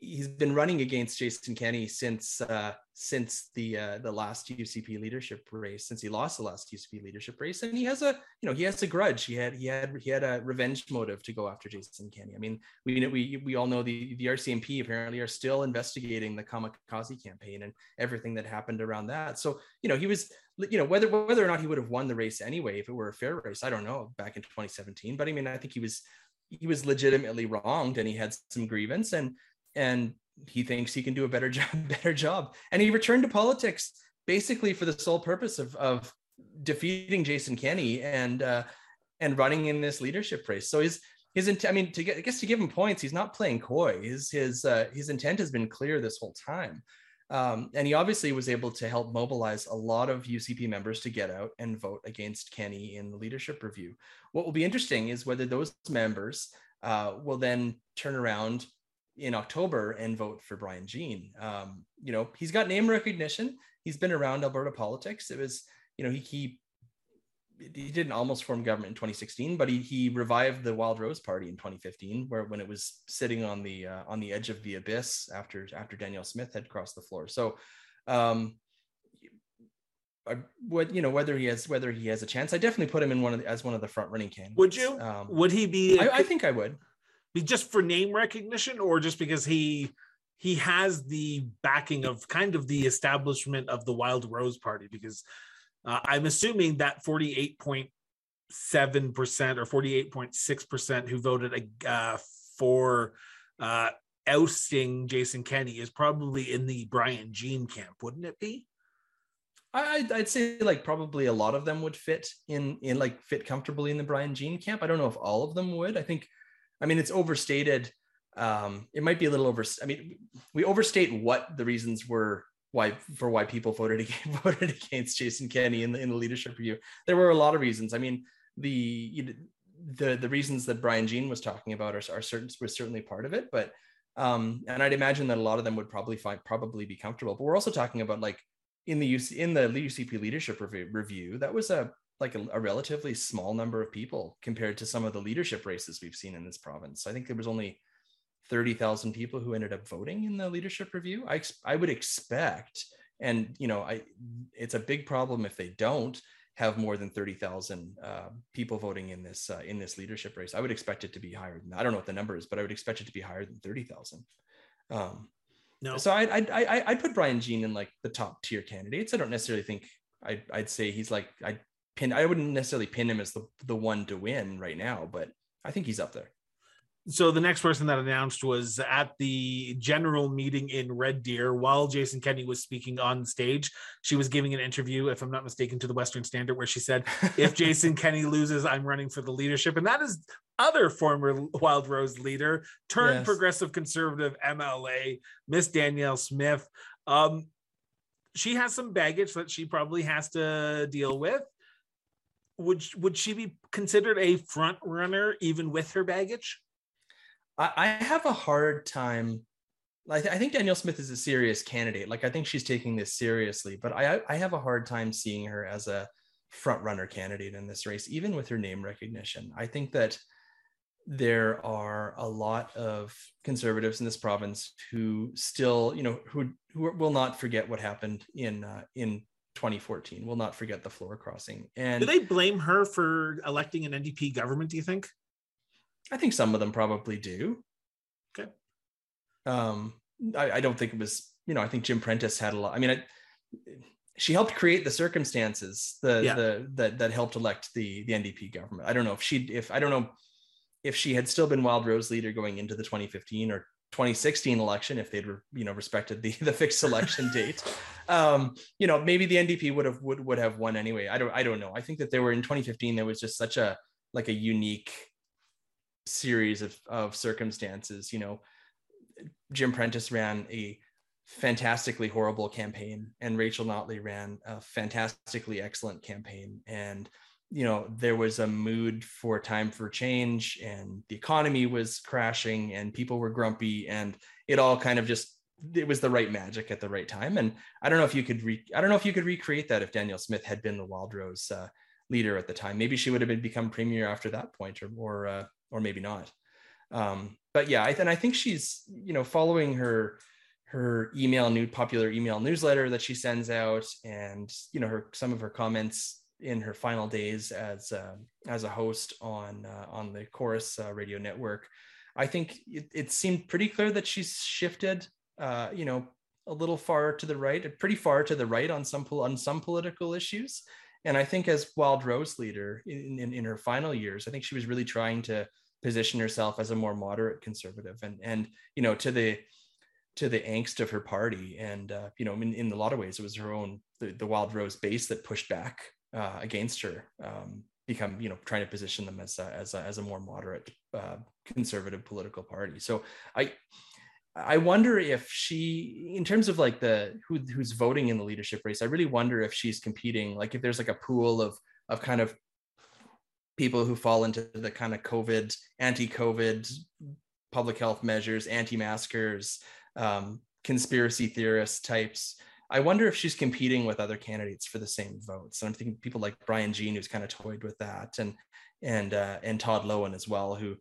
he's been running against Jason Kenney since uh, since the uh, the last UCP leadership race, since he lost the last UCP leadership race, and he has a you know he has a grudge. He had he had he had a revenge motive to go after Jason Kenney. I mean, we we we all know the the RCMP apparently are still investigating the kamikaze campaign and everything that happened around that. So you know he was you know whether whether or not he would have won the race anyway if it were a fair race, I don't know back in 2017. But I mean, I think he was he was legitimately wronged and he had some grievance and and he thinks he can do a better job better job and he returned to politics basically for the sole purpose of of defeating Jason Kenney and uh, and running in this leadership race so his his intent, I mean, to get, I guess to give him points, he's not playing coy. His his uh, his intent has been clear this whole time, um, and he obviously was able to help mobilize a lot of UCP members to get out and vote against Kenney in the leadership review. What will be interesting is whether those members uh, will then turn around in October and vote for Brian Jean. Um, you know, he's got name recognition. He's been around Alberta politics. It was, you know, he he he didn't almost form government in 2016, but he he revived the Wild Rose Party in 2015, where when it was sitting on the uh, on the edge of the abyss after after Danielle Smith had crossed the floor. So, um, I, what you know whether he has whether he has a chance, I definitely put him in one of the, as one of the front running candidates. Would you? Um, would he be? I, I think I would just for name recognition or just because he he has the backing of kind of the establishment of the Wild Rose Party because uh, I'm assuming that 48.7% or 48.6% who voted uh, for uh, ousting Jason Kenney is probably in the Brian Jean camp, wouldn't it be? I, I'd say like probably a lot of them would fit in in like fit comfortably in the Brian Jean camp. I don't know if all of them would. I think I mean, it's overstated. Um, it might be a little over. I mean, we overstate what the reasons were why for why people voted against, voted against Jason Kenney in the in the leadership review. There were a lot of reasons. I mean, the the the reasons that Brian Jean was talking about are, are certain was certainly part of it, but um, and I'd imagine that a lot of them would probably find probably be comfortable. But we're also talking about like in the UC in the UCP leadership review, review that was a like a, a, relatively small number of people compared to some of the leadership races we've seen in this province. I think there was only 30,000 people who ended up voting in the leadership review. I, I would expect, and you know, I it's a big problem if they don't have more than 30,000 uh, people voting in this uh, in this leadership race. I would expect it to be higher than I don't know what the number is, but I would expect it to be higher than 30,000. Um, no. So I I I I put Brian Jean in like the top tier candidates. I don't necessarily think I'd, I'd say he's like I pin. I wouldn't necessarily pin him as the the one to win right now, but I think he's up there. So the next person that announced was at the general meeting in Red Deer while Jason Kenney was speaking on stage. She was giving an interview, if I'm not mistaken, to the Western Standard, where she said, "If Jason Kenney loses, I'm running for the leadership," and that is other former Wild Rose leader turned yes. progressive conservative MLA, Miss Danielle Smith. Um, she has some baggage that she probably has to deal with would would she be considered a front runner even with her baggage? I, I have a hard time. I, th- I think Danielle Smith is a serious candidate. Like I think she's taking this seriously, but I I have a hard time seeing her as a front runner candidate in this race, even with her name recognition. I think that there are a lot of conservatives in this province who still, you know, who who will not forget what happened in uh, in 2014. We'll not forget the floor crossing. And do they blame her for electing an NDP government? Do you think? I think some of them probably do. Okay. Um, I, I don't think it was. You know, I think Jim Prentice had a lot. I mean, I, she helped create the circumstances the yeah. the that that helped elect the the NDP government. I don't know if she if I don't know if she had still been Wild Rose leader going into the 2015 or 2016 election if they'd you know respected the the fixed election date um you know maybe the ndp would have would, would have won anyway. I don't i don't know. I think that there were in 2015 there was just such a like a unique series of of circumstances you know. Jim prentice ran a fantastically horrible campaign and rachel notley ran a fantastically excellent campaign. And you know there was a mood for time for change and the economy was crashing and people were grumpy and it all kind of just it was the right magic at the right time. And i don't know if you could re- i don't know if you could recreate that if danielle smith had been the wildrose uh, leader at the time. Maybe she would have been become premier after that point or or uh, or maybe not. Um, but yeah I, and i think she's you know following her her email new popular email newsletter that she sends out and you know her some of her comments in her final days as uh, as a host on uh, on the Corus uh, radio network. I think it, it, seemed pretty clear that she's shifted uh, you know a little far to the right pretty far to the right on some on some political issues and i think as wild rose leader in, in, in her final years i think she was really trying to position herself as a more moderate conservative and and you know to the to the angst of her party. And, uh, you know, in, in a lot of ways, it was her own, the, the Wild Rose base that pushed back uh, against her, um, become, you know, trying to position them as a, as a, as a more moderate uh, conservative political party. So I, I wonder if she, in terms of like the who who's voting in the leadership race, I really wonder if she's competing. Like if there's like a pool of of kind of people who fall into the kind of COVID, anti-COVID, public health measures, anti-maskers, um, conspiracy theorist types. I wonder if she's competing with other candidates for the same votes. And I'm thinking people like Brian Jean, who's kind of toyed with that, and and uh, and Todd Loewen as well, who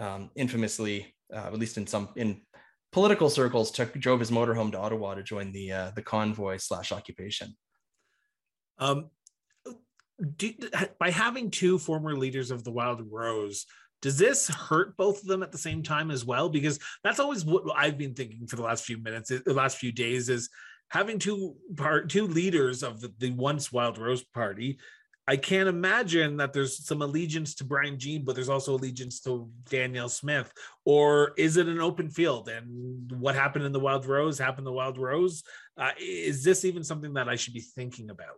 um, infamously, uh, at least in some in political circles, took drove his motorhome to Ottawa to join the uh, the convoy slash occupation. Um, do, by having two former leaders of the Wild Rose, does this hurt both of them at the same time as well? Because that's always what I've been thinking for the last few minutes, the last few days is having two part two leaders of the, the once Wild Rose Party. I can't imagine that there's some allegiance to Brian Jean, but there's also allegiance to Danielle Smith. Or is it an open field? And what happened in the Wild Rose happened in the Wild Rose. Uh, is this even something that I should be thinking about?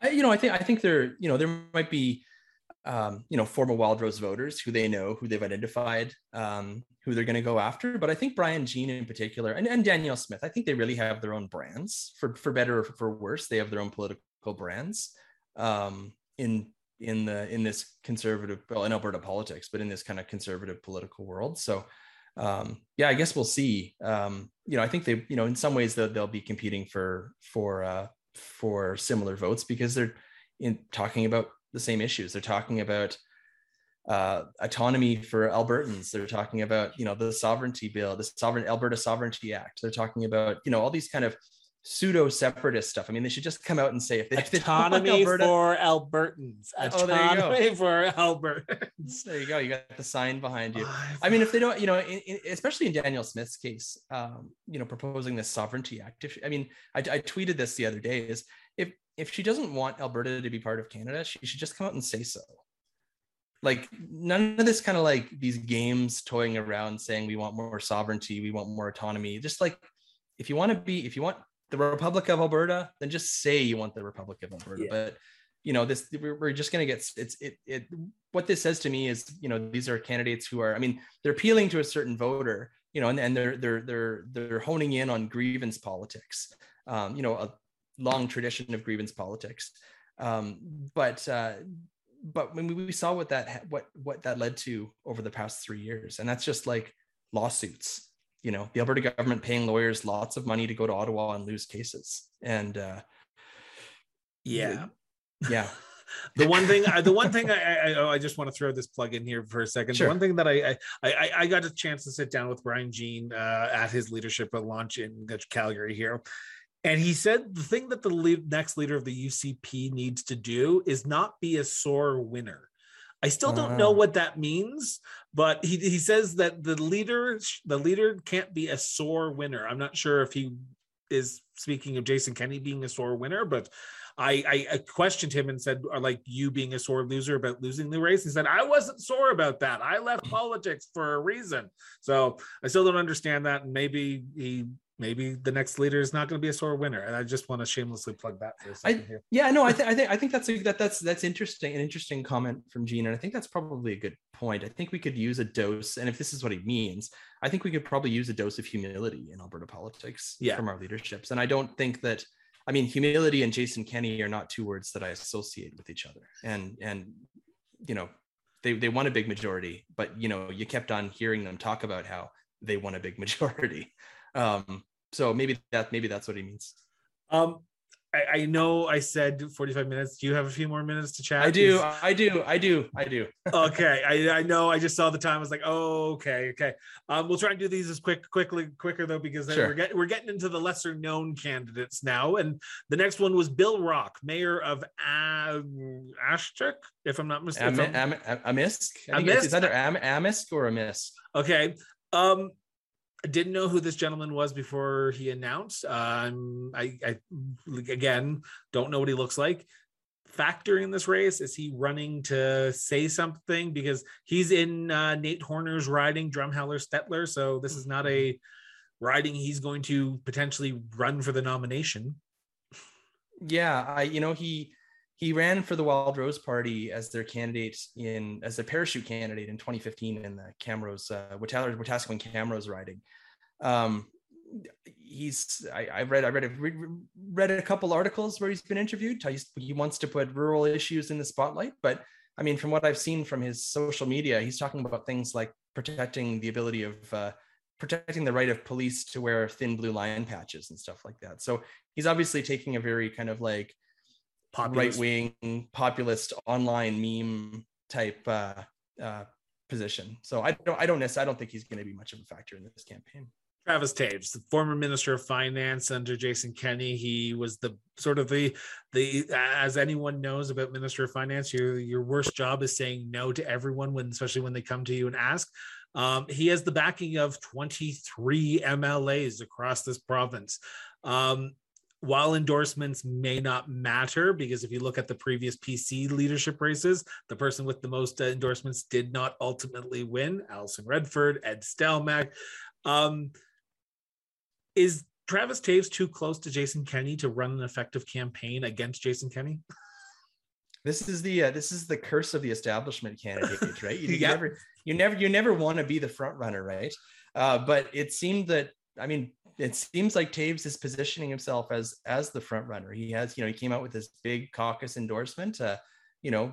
I, you know, I think I think there, you know, there might be um, you know, former Wild Rose voters who they know, who they've identified, um, who they're going to go after. But I think Brian Jean in particular, and, and Danielle Smith, I think they really have their own brands for for better or for worse. They have their own political brands um, in in the in this conservative, well, in Alberta politics, but in this kind of conservative political world. So. Um, yeah, I guess we'll see. Um, you know, I think they, you know, in some ways they'll, they'll be competing for for uh, for similar votes because they're in talking about the same issues. They're talking about uh, autonomy for Albertans. They're talking about you know the sovereignty bill, the sovereign Alberta Sovereignty Act. They're talking about you know all these kind of pseudo separatist stuff. I mean, they should just come out and say if they autonomy if Alberta, for Albertans, autonomy oh, for Albertans. There you go. You got the sign behind you. I mean, if they don't, you know, in, in, especially in Danielle Smith's case, um, you know, proposing this sovereignty act. If I mean, I, I tweeted this the other day. Is if if she doesn't want Alberta to be part of Canada, she should just come out and say so. Like none of this kind of like these games toying around saying we want more sovereignty, we want more autonomy. Just like if you want to be, if you want the Republic of Alberta, then just say you want the Republic of Alberta. Yeah. But you know, this we're just going to get it's it it. What this says to me is, you know, these are candidates who are, I mean, they're appealing to a certain voter, you know, and, and they're they're they're they're honing in on grievance politics. Um, you know, a, long tradition of grievance politics. Um, but uh, but when we saw what that what what that led to over the past three years, and that's just like lawsuits. You know, the Alberta government paying lawyers lots of money to go to Ottawa and lose cases, and uh, yeah, yeah. the one thing the one thing I, I, oh, I just want to throw this plug in here for a second sure. the one thing that I, I i got a chance to sit down with brian jean uh, at his leadership launch in calgary here and he said the thing that the lead, next leader of the UCP needs to do is not be a sore winner. I still don't know ah. what that means, but he, he says that the leader the leader can't be a sore winner. I'm not sure if he is speaking of Jason Kenney being a sore winner, but I, I, I questioned him and said, "Are like you being a sore loser about losing the race?" He said, "I wasn't sore about that. I left politics for a reason." So I still don't understand that, and maybe he maybe the next leader is not going to be a sore winner. And I just want to shamelessly plug that for a second I, here. Yeah, no, I think I think I think that's a, that that's that's interesting. An interesting comment from Jean, and I think that's probably a good point. I think we could use a dose, and if this is what he means, I think we could probably use a dose of humility in Alberta politics yeah. from our leaderships. And I don't think that I mean, humility and Jason Kenney are not two words that I associate with each other. And and you know, they they won a big majority, but you know, you kept on hearing them talk about how they won a big majority. Um, so maybe that maybe that's what he means. Um, I, I, know I said 45 minutes. Do you have a few more minutes to chat? I do. I do. I do. I do. okay. I, I know. I just saw the time. I was like, oh, okay, okay. Um, we'll try and do these as quick, quickly, quicker though, because sure. we're getting we're getting into the lesser known candidates now. And the next one was Bill Rock, mayor of uh, if I'm not mistaken. Am, am, am, Amisk. I think Amisk? it's either Am, Amisk or Amisk. Okay. Um, I didn't know who this gentleman was before he announced. Um, I, I again don't know what he looks like. Factoring this race is he running to say something because he's in uh, Nate Horner's riding Drumheller Stettler, so this is not a riding he's going to potentially run for the nomination. Yeah, I you know he he ran for the Wild Rose Party as their candidate in as a parachute candidate in 2015 in the Camrose uh, Wetaskiwin Camrose riding. Um, he's I, I, read I read a, read a couple articles where he's been interviewed. He wants to put rural issues in the spotlight, but I mean, from what I've seen from his social media, he's talking about things like protecting the ability of uh, protecting the right of police to wear thin blue line patches and stuff like that. So he's obviously taking a very kind of like right wing populist online meme type uh, uh, position. So I don't I don't necessarily I don't think he's going to be much of a factor in this campaign. Travis Toews, the former minister of finance under Jason Kenney. He was the sort of the the as anyone knows about minister of finance, your your worst job is saying no to everyone when especially when they come to you and ask. Um, he has the backing of 23 MLAs across this province. Um, while endorsements may not matter, because if you look at the previous PC leadership races, the person with the most uh, endorsements did not ultimately win. Alison Redford, Ed Stelmach. Um, is Travis Toews too close to Jason Kenney to run an effective campaign against Jason Kenney? This is the uh, this is the curse of the establishment candidate, right? You, yeah. never you never you never want to be the front runner, right? Uh, but it seemed that I mean it seems like Toews is positioning himself as as the front runner. He has, you know, he came out with this big caucus endorsement, uh, you know,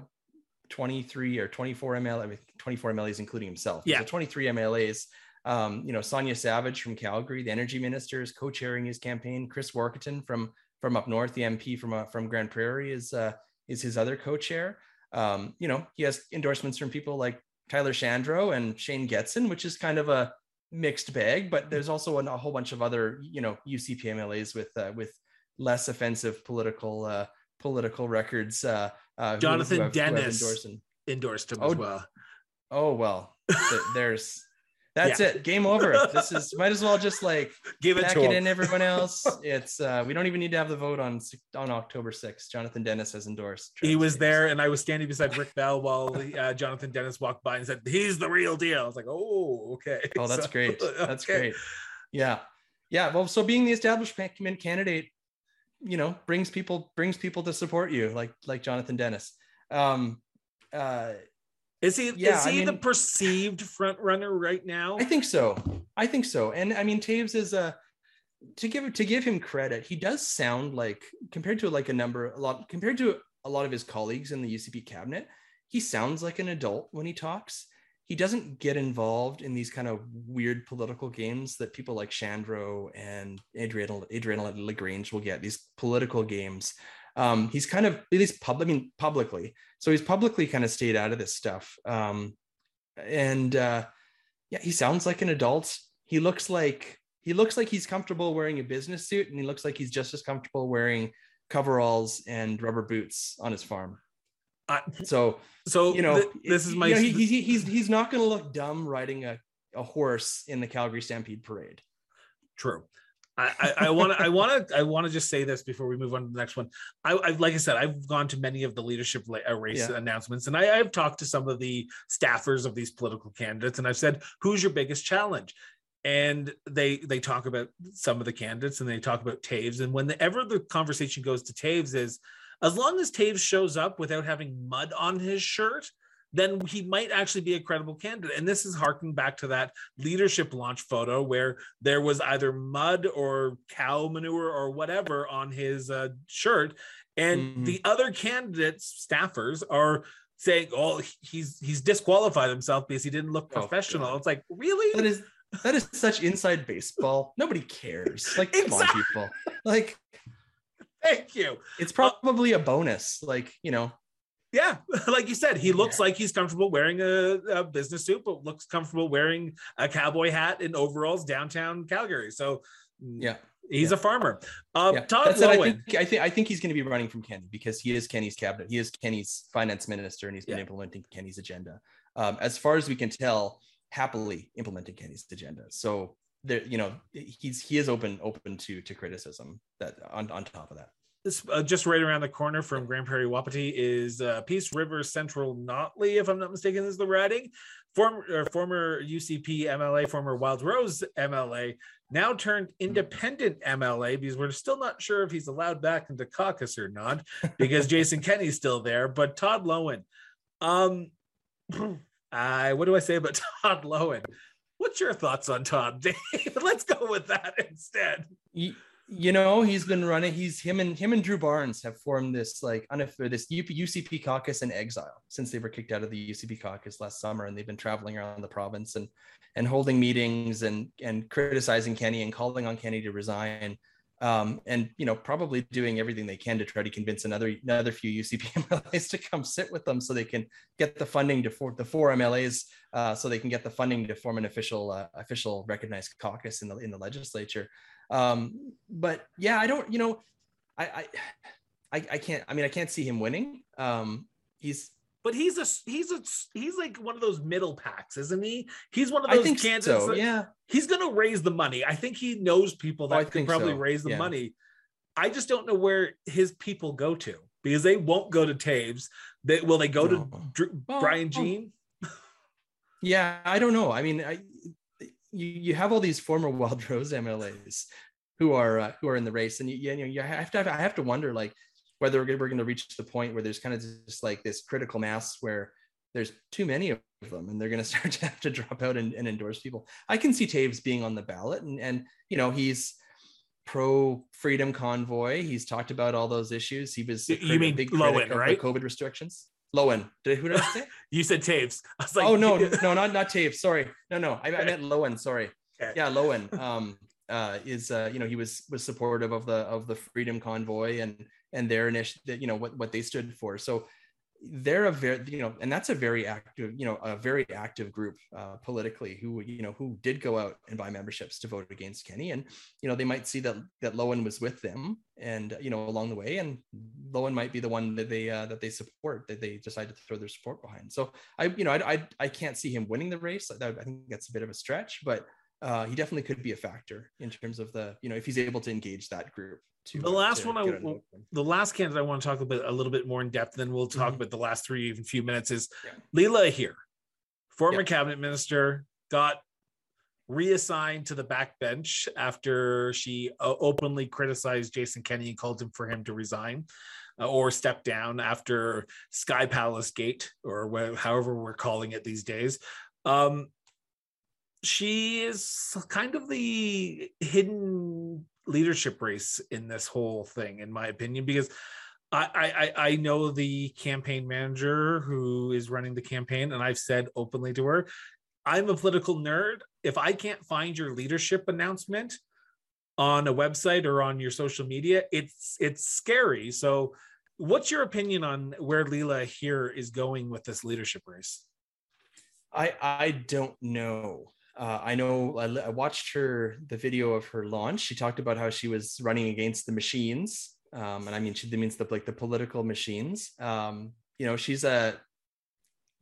23 or 24 ML, I mean, 24 MLAs, including himself. Yeah. So 23 MLAs. Um, you know, Sonya Savage from Calgary, the energy minister, is co-chairing his campaign. Chris Warkentin from from up north, the MP from uh, from Grande Prairie, is uh, is his other co-chair. Um, you know, he has endorsements from people like Tyler Shandro and Shane Getson, which is kind of a mixed bag, but there's also a, a whole bunch of other, you know, UCPMLAs with uh, with less offensive political uh, political records. Uh, uh, Jonathan who, who have, Denis endorsed, endorsed him oh, as well. Oh well, there's that's yeah. it. Game over. This is might as well just like give it to it in everyone else. It's uh we don't even need to have the vote on on October 6th. Jonathan Denis has endorsed. Travis he was there and I was standing beside Rick Bell while uh, Jonathan Denis walked by and said, He's the real deal. I was like, Oh, okay. Oh, that's so, great. That's okay. great. Yeah. Yeah. Well, so being the establishment candidate, you know, brings people brings people to support you, like like Jonathan Denis. Um uh is he yeah, is he I mean, the perceived front runner right now? I think so. I think so. And I mean Toews is a to give to give him credit, he does sound like compared to like a number a lot compared to a lot of his colleagues in the UCP cabinet, he sounds like an adult when he talks. He doesn't get involved in these kind of weird political games that people like Shandro and Adrian Adrian Lagrange will get. These political games um, he's kind of at least public, I mean, publicly. So he's publicly kind of stayed out of this stuff. Um, and uh, yeah, he sounds like an adult. He looks like he looks like he's comfortable wearing a business suit, and he looks like he's just as comfortable wearing coveralls and rubber boots on his farm. Uh, so, so you know, th- this is my. You know, he, he, he's he's not going to look dumb riding a, a horse in the Calgary Stampede Parade. True. I want to I want to I want to just say this before we move on to the next one. I, I like I said I've gone to many of the leadership uh, race yeah. announcements, and I, I've talked to some of the staffers of these political candidates, and I've said, "Who's your biggest challenge?" And they they talk about some of the candidates, and they talk about Toews, and whenever the conversation goes to Toews, is as long as Toews shows up without having mud on his shirt, then he might actually be a credible candidate. And this is harking back to that leadership launch photo where there was either mud or cow manure or whatever on his uh, shirt. And mm-hmm. the other candidates, staffers, are saying, "Oh, he's he's disqualified himself because he didn't look oh, professional." Oh, it's like, really? That is that is such inside baseball. Nobody cares. Like, come exactly. on, people. Like, thank you. It's probably a bonus. Like, you know, yeah, like you said, he looks yeah. like he's comfortable wearing a, a, business suit, but looks comfortable wearing a cowboy hat and overalls downtown Calgary. So mm, yeah, he's yeah. a farmer. Um, yeah. Todd Loewen. I think I think I think he's going to be running from Kenney because he is Kenney's cabinet. He is Kenney's finance minister, and he's been implementing Kenney's agenda. Um, as far as we can tell, happily implementing Kenney's agenda. So there, you know, he's he is open open to to criticism. That on on top of that. This uh, just right around the corner from Grande Prairie Wapiti is uh, Peace River Central Notley, if I'm not mistaken, is the riding. Former former UCP MLA, former Wild Rose MLA, now turned independent MLA because we're still not sure if he's allowed back into caucus or not because Jason Kenney's still there. But Todd Loewen, um, I what do I say about Todd Loewen? What's your thoughts on Todd, Dave? Let's go with that instead you know he's been running he's him and him and drew barnes have formed this like this ucp caucus in exile since they were kicked out of the ucp caucus last summer and they've been traveling around the province and and holding meetings and and criticizing kenney and calling on kenney to resign um, and you know probably doing everything they can to try to convince another another few UCP MLAs to come sit with them so they can get the funding to for the four MLAs uh, so they can get the funding to form an official uh, official recognized caucus in the in the legislature. Um, but yeah, I don't, you know, I, I, I, can't, I mean, I can't see him winning. Um, he's, but he's a he's a he's like one of those middle packs, isn't he? He's one of those I candidates. So, yeah, he's gonna raise the money. I think he knows people that oh, can probably so. raise the yeah. money. I just don't know where his people go to because they won't go to Toews. They will they go no. to Dr- oh, Brian Jean? Oh. Yeah, I don't know. I mean, I you, you have all these former Wild Rose MLAs who are uh, who are in the race, and you, you know you have to have, I have to wonder like whether we're going to reach the point where there's kind of just like this critical mass where there's too many of them and they're going to start to have to drop out and, and endorse people. I can see Toews being on the ballot and and you know he's pro freedom convoy. He's talked about all those issues. He was you mean big Loewen, right? COVID restrictions. Loewen. Did who did I say? you said Toews. I was like, oh no, no, not not Toews. Sorry, no, no, I, I meant Loewen. Sorry. Okay. Yeah, Loewen. Um, uh, is uh, you know he was was supportive of the of the Freedom Convoy and and their initiative, you know what what they stood for. So they're a very you know and that's a very active you know a very active group uh, politically who you know who did go out and buy memberships to vote against kenney and you know they might see that that loewen was with them and you know along the way and loewen might be the one that they uh, that they support that they decide to throw their support behind. So i you know i i, I can't see him winning the race. I, I think that's a bit of a stretch but uh, he definitely could be a factor in terms of the you know if he's able to engage that group to, the last to one I the last candidate I want to talk about a little bit more in depth, then we'll talk mm-hmm. about the last three even few minutes is yeah. Leela Aheer, former yeah. cabinet minister, got reassigned to the backbench after she uh, openly criticized Jason Kenney and called him for him to resign uh, or step down after Sky Palace Gate or wh- however we're calling it these days. Um, she is kind of the hidden leadership race in this whole thing, in my opinion, because I, I I know the campaign manager who is running the campaign, and I've said openly to her, I'm a political nerd. If I can't find your leadership announcement on a website or on your social media, it's it's scary. So, what's your opinion on where Leela Aheer is going with this leadership race? I I don't know uh, I know I, I, watched her the video of her launch. She talked about how she was running against the machines, um, and I mean she means the like the political machines. Um, you know, she's a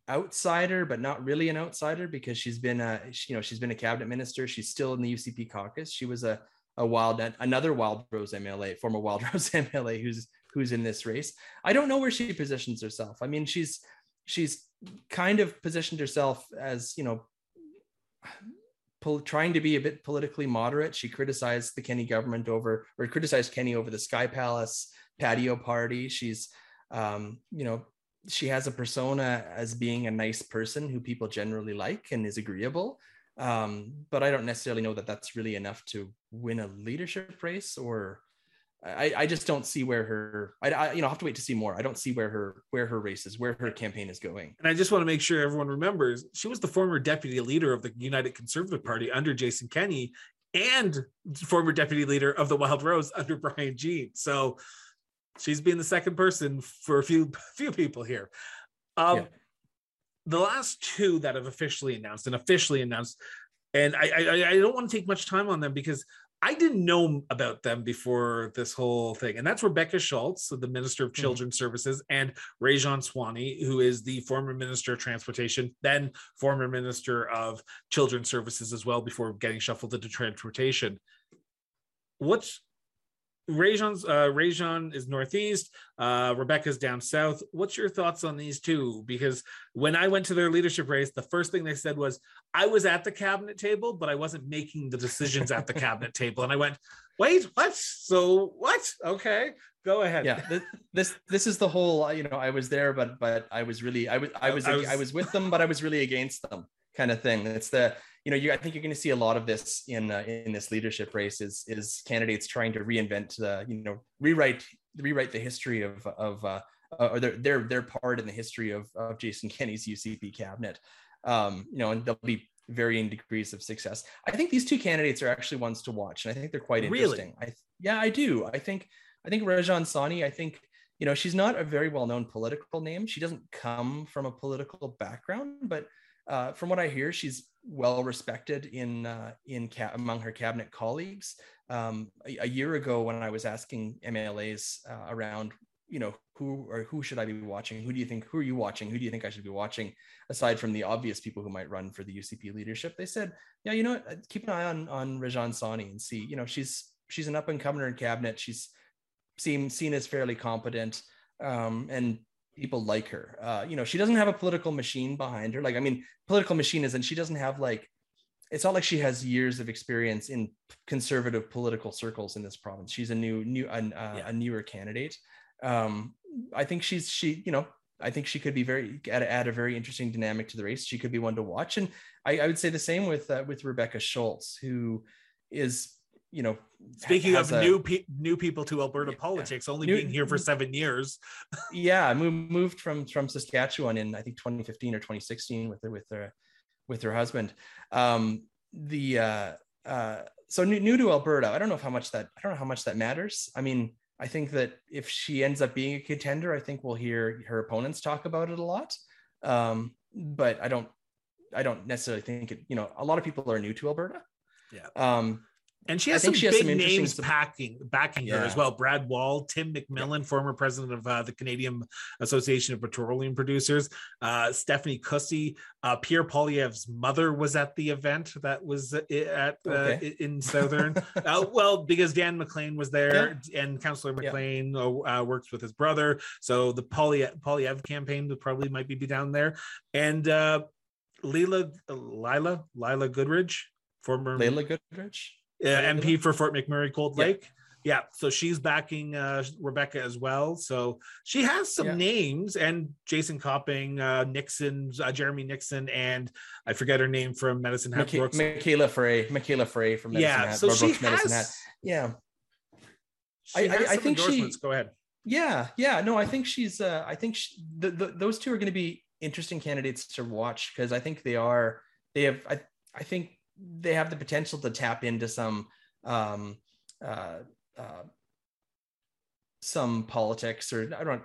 outsider, but not really an outsider because she's been a you know she's been a cabinet minister. She's still in the UCP caucus. She was a a wild another wild rose MLA, former wild rose MLA who's who's in this race. I don't know where she positions herself. I mean, she's she's kind of positioned herself as you know trying to be a bit politically moderate. She criticized the Kenney government over, or criticized Kenney over the Sky Palace patio party. She's, um, you know, she has a persona as being a nice person who people generally like and is agreeable. Um, but I don't necessarily know that that's really enough to win a leadership race or I, I just don't see where her I, I you know I have to wait to see more. I don't see where her where her race is, where her campaign is going. And I just want to make sure everyone remembers she was the former deputy leader of the United Conservative Party under Jason Kenney and former deputy leader of the Wild Rose under Brian Jean. So she's been the second person for a few few people here. Um, yeah. The last two that have officially announced and officially announced, and I, I I don't want to take much time on them because I didn't know about them before this whole thing. And that's Rebecca Schulz, the Minister of mm-hmm. Children's mm-hmm. Services, and Rajan Sawhney, who is the former Minister of Transportation, then former Minister of Children's Services as well, before getting shuffled into transportation. What's Rajan's uh Rajan is northeast, uh Rebecca's down south. What's your thoughts on these two? Because when I went to their leadership race, the first thing they said was, I was at the cabinet table, but I wasn't making the decisions at the cabinet table. And I went, wait, what? So what? Okay, go ahead. Yeah, this this, this is the whole, you know, I was there, but but I was really I was I was I was, I was with them, but I was really against them kind of thing. It's the you know, you, I think you're going to see a lot of this in uh, in this leadership race is is candidates trying to reinvent the, you know, rewrite rewrite the history of of uh, or their their their part in the history of of Jason Kenney's UCP cabinet. Um, you know, and there'll be varying degrees of success. I think these two candidates are actually ones to watch, and I think they're quite interesting. Really? I yeah, I do. I think I think Rajan Sawhney. I think you know she's not a very well known political name. She doesn't come from a political background, but uh, from what I hear, she's well respected in uh, in ca- among her cabinet colleagues. Um, a, a, year ago, when I was asking MLAs uh, around, you know, who or who should I be watching? Who do you think? Who are you watching? Who do you think I should be watching? Aside from the obvious people who might run for the UCP leadership, they said, yeah, you know what? Uh, keep an eye on on Rajan Sawhney and see. You know, she's she's an up and comer in cabinet. She's seen seen as fairly competent. Um, and people like her. Uh, you know, she doesn't have a political machine behind her. Like, I mean, political machine is, and she doesn't have like, it's not like she has years of experience in conservative political circles in this province. She's a new, new, uh, yeah. a newer candidate. Um, I think she's, she, you know, I think she could be very add, add a very interesting dynamic to the race. She could be one to watch, and I, I would say the same with uh, with Rebecca Schulz, who is you know speaking of a, new pe- new people to alberta yeah, politics only new, being here for seven years. Yeah moved, moved from from saskatchewan in i think 2015 or 2016 with her with her with her husband. Um the uh uh so new, new to alberta i don't know how much that i don't know how much that matters. I mean i think that if she ends up being a contender i think we'll hear her opponents talk about it a lot. Um but i don't i don't necessarily think it you know a lot of people are new to alberta. Yeah. Um and she has some she big some names packing, backing yeah. her as well. Brad Wall, Tim McMillan, yeah. former president of uh, the Canadian Association of Petroleum Producers, uh, Stephanie Kusie, uh, Pierre Poilievre's mother was at the event that was uh, at uh, okay. in Southern. Uh, well, because Dan McLean was there, yeah. and Councillor McLean works with his brother, so the Poilievre, Poilievre campaign would probably might be down there, and Laila, Laila, Laila Goodridge, former Laila Goodridge uh, MP for Fort McMurray Cold. Lake. Yeah, so she's backing uh, Rebecca as well. So she has some yeah. names, and Jason Copping, uh, Nixon, uh, Jeremy Nixon, and I forget her name from Medicine Hat. Micha- Brooks. Michaela Frey, Michaela Frey from Medicine yeah, Hat. So she has, Medicine Hat. Yeah, I, I, I, think she. Go ahead. Yeah, yeah, no, I think she's. Uh, I think she, the, the, those two are going to be interesting candidates to watch because I think they are. They have. I, I think they have the potential to tap into some um, uh, uh, some politics or I don't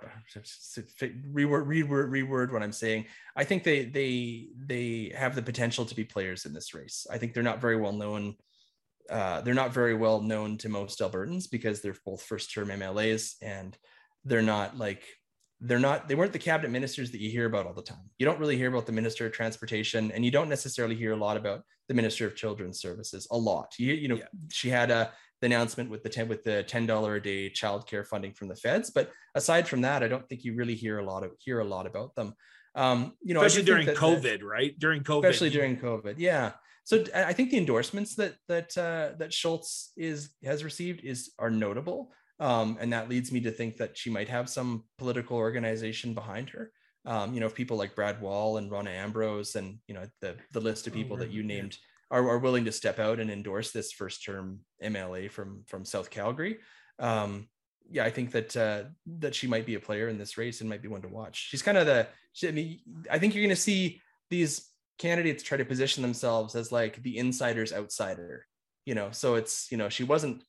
reword, reword reword what I'm saying. I think they they they have the potential to be players in this race. I think they're not very well known. Uh, they're not very well known to most Albertans because they're both first term MLAs and they're not like they're not they weren't the cabinet ministers that you hear about all the time. You don't really hear about the minister of transportation and you don't necessarily hear a lot about the minister of children's services a lot. You, you know yeah. she had a the announcement with the 10 with the $10 a day childcare funding from the feds but aside from that i don't think you really hear a lot of hear a lot about them. Um you know especially during covid right? During covid. Especially during covid yeah. So i think the endorsements that that uh, that Schulz is has received is are notable um, and that leads me to think that she might have some political organization behind her. Um, you know, if people like Brad Wall and Rona Ambrose and you know the the list of oh, people oh, that you named are, are willing to step out and endorse this first term MLA from from South Calgary. Um, yeah, I think that uh, that she might be a player in this race and might be one to watch. She's kind of the. She, I mean, I think you're going to see these candidates try to position themselves as like the insider's outsider. You know, so it's you know she wasn't.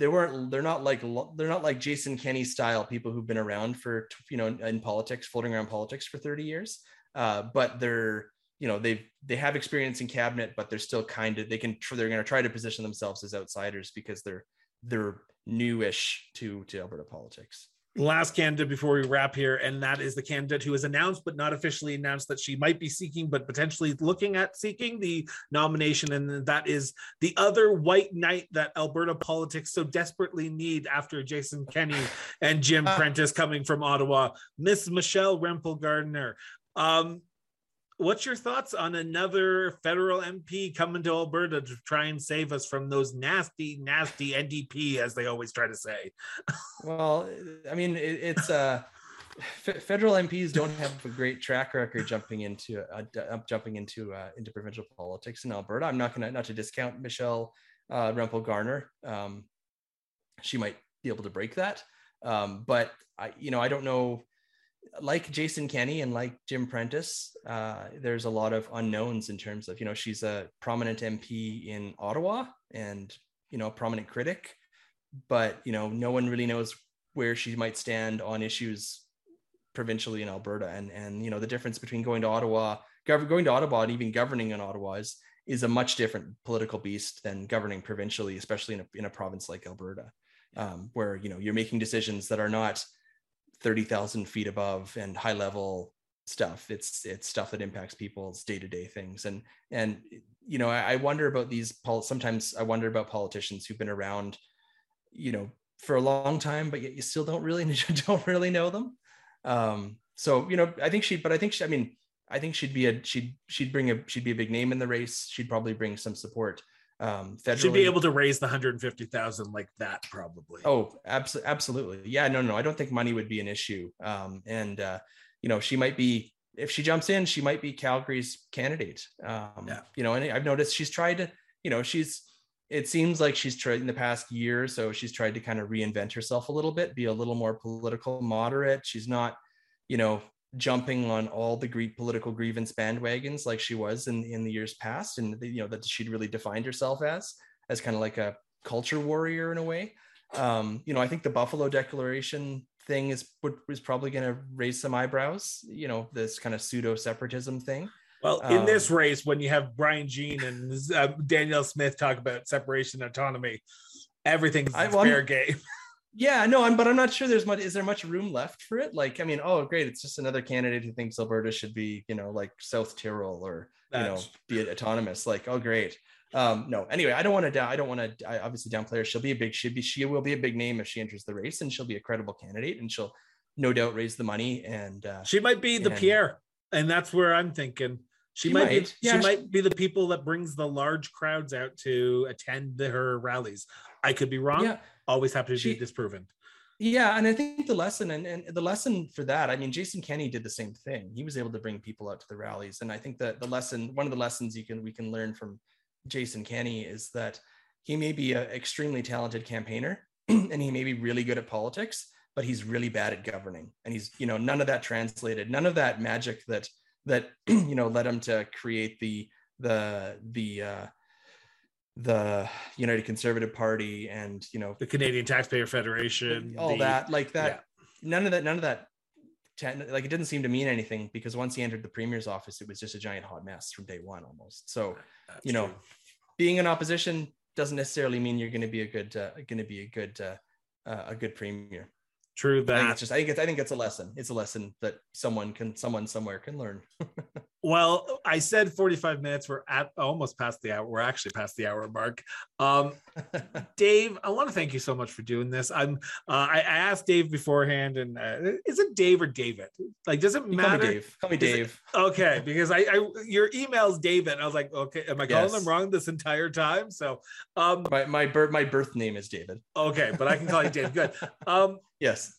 They weren't. They're not like they're not like Jason Kenney style people who've been around for you know in politics, floating around politics for 30 years. Uh, but they're you know they've they have experience in cabinet, but they're still kind of they can they're going to try to position themselves as outsiders because they're they're newish to to Alberta politics. Last candidate before we wrap here, and that is the candidate who has announced but not officially announced that she might be seeking, but potentially looking at seeking the nomination, and that is the other white knight that Alberta politics so desperately need after Jason Kenney and Jim uh, Prentice coming from Ottawa, Miss Michelle Rempel Garner. Um, what's your thoughts on another federal MP coming to Alberta to try and save us from those nasty, nasty NDP, as they always try to say? well, I mean, it, it's uh, federal MPs don't have a great track record jumping into uh, jumping into uh, into provincial politics in Alberta. I'm not gonna not to discount Michelle uh, Rempel Garner. Um, she might be able to break that, um, but I, you know, I don't know like Jason Kenney and like Jim Prentice, uh, there's a lot of unknowns in terms of, you know, she's a prominent MP in Ottawa and, you know, a prominent critic, but, you know, no one really knows where she might stand on issues provincially in Alberta. And, and, you know, the difference between going to Ottawa, gov- going to Ottawa and even governing in Ottawa is, is a much different political beast than governing provincially, especially in a, in a province like Alberta, um, where, you know, you're making decisions that are not 30,000 feet above and high level stuff. It's it's stuff that impacts people's day to day things. And and you know, I, I wonder about these. Pol- sometimes I wonder about politicians who've been around, you know, for a long time, but yet you still don't really don't really know them. Um, so you know, I think she, but I think she, I mean, I think she'd be a she'd she'd bring a she'd be a big name in the race. She'd probably bring some support um federally. should be able to raise the 150,000 like that probably. Oh, absolutely absolutely. Yeah, no no, I don't think money would be an issue. Um and uh you know, she might be if she jumps in, she might be Calgary's candidate. Um yeah. you know, and I've noticed she's tried to, you know, she's it seems like she's tried in the past year so she's tried to kind of reinvent herself a little bit, be a little more political moderate. She's not, you know, jumping on all the Greek political grievance bandwagons like she was in in the years past, and you know that she'd really defined herself as as kind of like a culture warrior in a way. Um, you know, I think the Buffalo Declaration thing is is probably going to raise some eyebrows. You know, this kind of pseudo separatism thing. Well, in um, this race, when you have Brian Jean and uh, Danielle Smith talk about separation autonomy, everything's I, well, fair game. Yeah, no, I'm, but I'm not sure there's much. Is there much room left for it? Like, I mean, oh, great, it's just another candidate who thinks Alberta should be, you know, like South Tyrol or you know, be autonomous. Like, oh, great. Um, no, anyway, I don't want to down. I don't want to. I obviously downplay her. She'll be a big. She'll be. She will be a big name if she enters the race, and she'll be a credible candidate, and she'll no doubt raise the money. And uh, she might be the and, Pierre, and that's where I'm thinking. She, she might, might, be. Yeah, she, she might be the people that brings the large crowds out to attend her rallies. I could be wrong. Yeah. Always happy to she, be disproven. Yeah, and I think the lesson and, and the lesson for that, I mean, Jason Kenney did the same thing. He was able to bring people out to the rallies, and I think that the lesson, one of the lessons you can we can learn from Jason Kenney is that he may be an extremely talented campaigner, and he may be really good at politics, but he's really bad at governing, and he's you know none of that translated, none of that magic that that you know led him to create the the the uh, the United Conservative Party and you know the Canadian Taxpayer Federation, all the, that like that. Yeah. None of that. None of that. Like it didn't seem to mean anything because once he entered the premier's office, it was just a giant hot mess from day one almost. So, That's you know, true. being in opposition doesn't necessarily mean you're going to be a good, uh, going to be a good, uh, uh, a good premier. True that. I think it's just I think it's I think it's a lesson. It's a lesson that someone can someone somewhere can learn. well, I said 45 minutes. We're at almost past the hour. We're actually past the hour mark. Um, Dave, I want to thank you so much for doing this. I'm uh, I, I, asked Dave beforehand, and uh, is it Dave or David? Like, does it matter? Call me Dave. Call me Dave. It, okay, because I, I your email's David. I was like, okay, am I calling yes. them wrong this entire time? So um my my birth my birth name is David. Okay, but I can call you Dave. Good. Um Yes.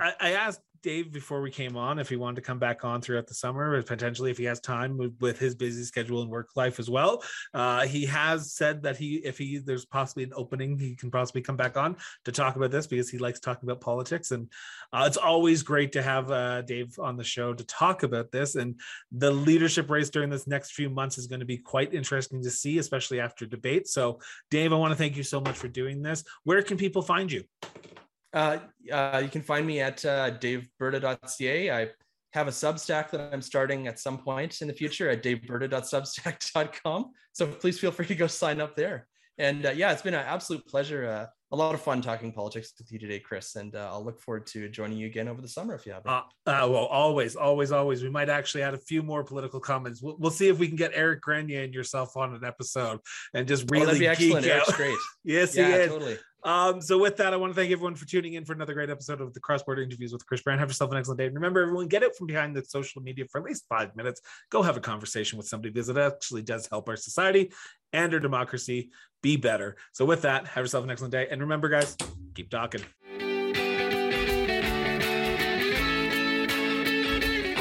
I, I asked Dave before we came on if he wanted to come back on throughout the summer, potentially if he has time with, with his busy schedule and work life as well. Uh, he has said that he, if he there's possibly an opening, he can possibly come back on to talk about this because he likes talking about politics, and uh, it's always great to have uh, Dave on the show to talk about this. And the leadership race during this next few months is going to be quite interesting to see, especially after debate. So, Dave, I want to thank you so much for doing this. Where can people find you? Uh, uh, you can find me at uh, daveberta.ca. I have a Substack that I'm starting at some point in the future at daveberta.substack.com. So please feel free to go sign up there. And uh, yeah, it's been an absolute pleasure. Uh, a lot of fun talking politics with you today, Chris. And uh, I'll look forward to joining you again over the summer if you have. Uh, uh, well, always, always, always. We might actually add a few more political comments. We'll, we'll see if we can get Eric Grenier and yourself on an episode and just really oh, that'd be excellent. Geek Eric's great. yes, yeah, he is. Totally. Um, so with that, I want to thank everyone for tuning in for another great episode of the Cross Border Interviews with Chris Brown. Have yourself an excellent day. remember, everyone, get it from behind the social media for at least five minutes. Go have a conversation with somebody because it actually does help our society and our democracy be better. So with that, have yourself an excellent day. And remember, guys, keep talking.